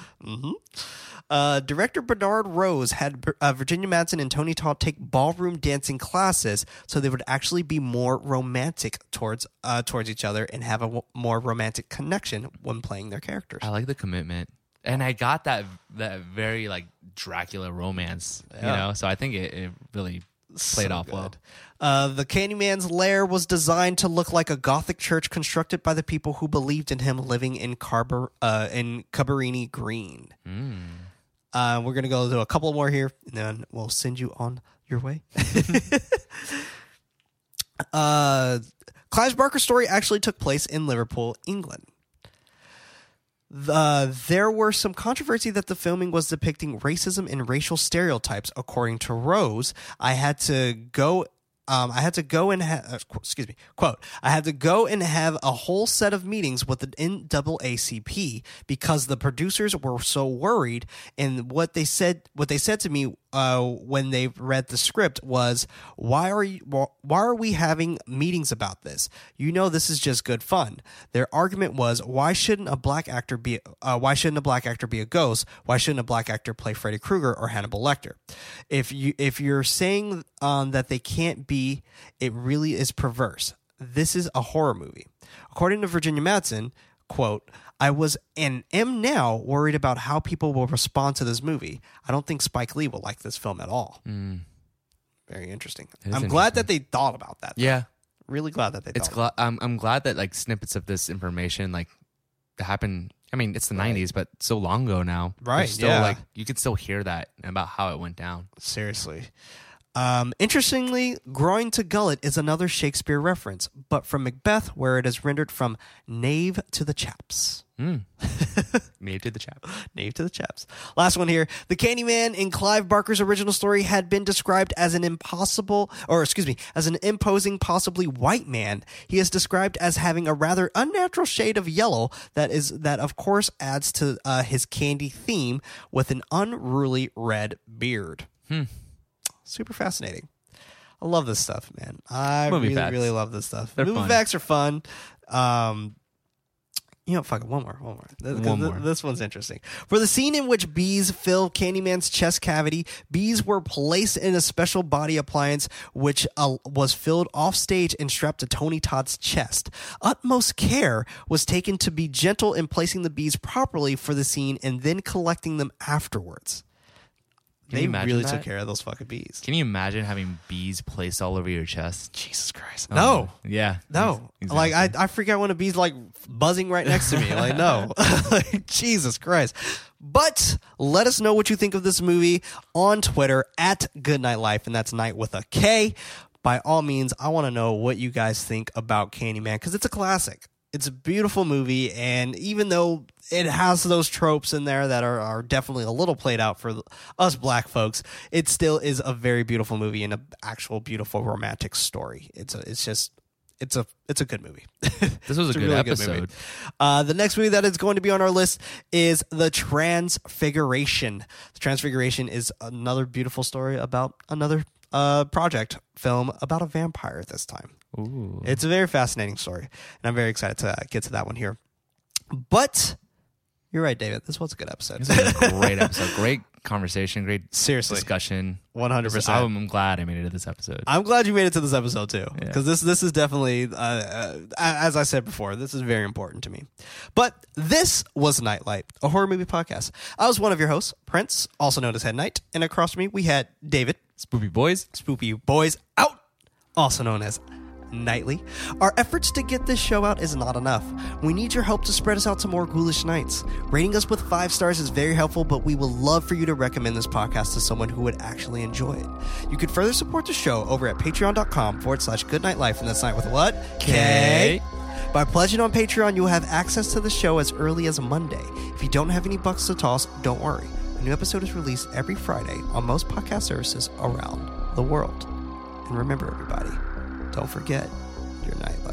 Uh, director Bernard Rose had uh, Virginia Madsen and Tony Todd take ballroom dancing classes so they would actually be more romantic towards uh, towards each other and have a w- more romantic connection when playing their characters. I like the commitment. And I got that that very like Dracula romance, you Yeah. know. So I think it, it really played So off well. Uh, the Candyman's lair was designed to look like a Gothic church constructed by the people who believed in him living in Carber uh, in Cabarini Green. Hmm. Uh, we're gonna go to a couple more here, and then we'll send you on your way. uh, Clive Barker's story actually took place in Liverpool, England. The, there were some controversy that the filming was depicting racism and racial stereotypes. According to Rose, I had to go. Um, I had to go and ha- uh, excuse me. Quote: I had to go and have a whole set of meetings with the NAACP because the producers were so worried. And what they said, what they said to me uh, when they read the script was, "Why are you? Why are we having meetings about this? You know, this is just good fun." Their argument was, "Why shouldn't a black actor be? Uh, why shouldn't a black actor be a ghost? Why shouldn't a black actor play Freddy Krueger or Hannibal Lecter? If you if you're saying um, that they can't be, it really is perverse. This is a horror movie." According to Virginia Madsen, quote, I was and am now worried about how people will respond to this movie. I don't think Spike Lee will like this film at all. Mm. Very interesting. I'm is glad that they thought about that. Yeah. Really glad that they It's thought. gla- I'm I'm glad that like snippets of this information like happened. I mean, it's the '90s, but so long ago now. Right, Still, yeah. like you can still hear that about how it went down. Seriously. Um, interestingly, groin to gullet is another Shakespeare reference, but from Macbeth, where it is rendered from knave to the chaps. Made to the chap. Knave to the chaps. Last one here. The Candyman in Clive Barker's original story had been described as an impossible, or excuse me, as an imposing, possibly white man. He is described as having a rather unnatural shade of yellow that is that, of course, adds to uh, his candy theme with an unruly red beard. Super fascinating. I love this stuff, man. I Movie really, facts. really love this stuff. They're Movie fun. facts are fun. Um, You know, fuck it. One more. One more. Th- 'cause One more. This one's interesting. For the scene in which bees fill Candyman's chest cavity, bees were placed in a special body appliance which uh, was filled off stage and strapped to Tony Todd's chest. Utmost care was taken to be gentle in placing the bees properly for the scene and then collecting them afterwards. Can they you imagine really that? took care of those fucking bees. Can you imagine having bees placed all over your chest? Jesus Christ. Oh, No. Yeah. No, Ex- like I. I freak out when a bee's like buzzing right next to me. Like no, like Jesus Christ. But let us know what you think of this movie on Twitter at GoodKnight Life, and that's night with a K. By all means, I want to know what you guys think about Candyman because it's a classic. It's a beautiful movie, and even though it has those tropes in there that are, are definitely a little played out for us black folks, it still is a very beautiful movie and an actual beautiful romantic story. It's a, it's just it's a it's a good movie. This was a good episode. movie. Uh, the next movie that is going to be on our list is The Transfiguration. The Transfiguration is another beautiful story about another uh, project film about a vampire this time. Ooh. It's a very fascinating story, and I'm very excited to uh, get to that one here. But you're right, David. This was a good episode. A great episode. Great conversation. Great Seriously, discussion. 100. percent I'm, glad I made it to this episode. I'm glad you made it to this episode too, Yeah. because this this is definitely, uh, uh, as I said before, this is very important to me. But this was Nightlight, a horror movie podcast. I was one of your hosts, Prince, also known as Head Knight, and across from me we had David, Spoopy boys. Spoopy Boys Out, also known as Nightly. Our efforts to get this show out is not enough. We need your help to spread us out to more ghoulish nights. Rating us with five stars is very helpful, but we would love for you to recommend this podcast to someone who would actually enjoy it. You can further support the show over at patreon.com forward slash goodknight life, and that's night with what? K. By pledging on Patreon, you will have access to the show as early as Monday. If you don't have any bucks to toss, don't worry. A new episode is released every Friday on most podcast services around the world. And remember, everybody, don't forget your nightlight.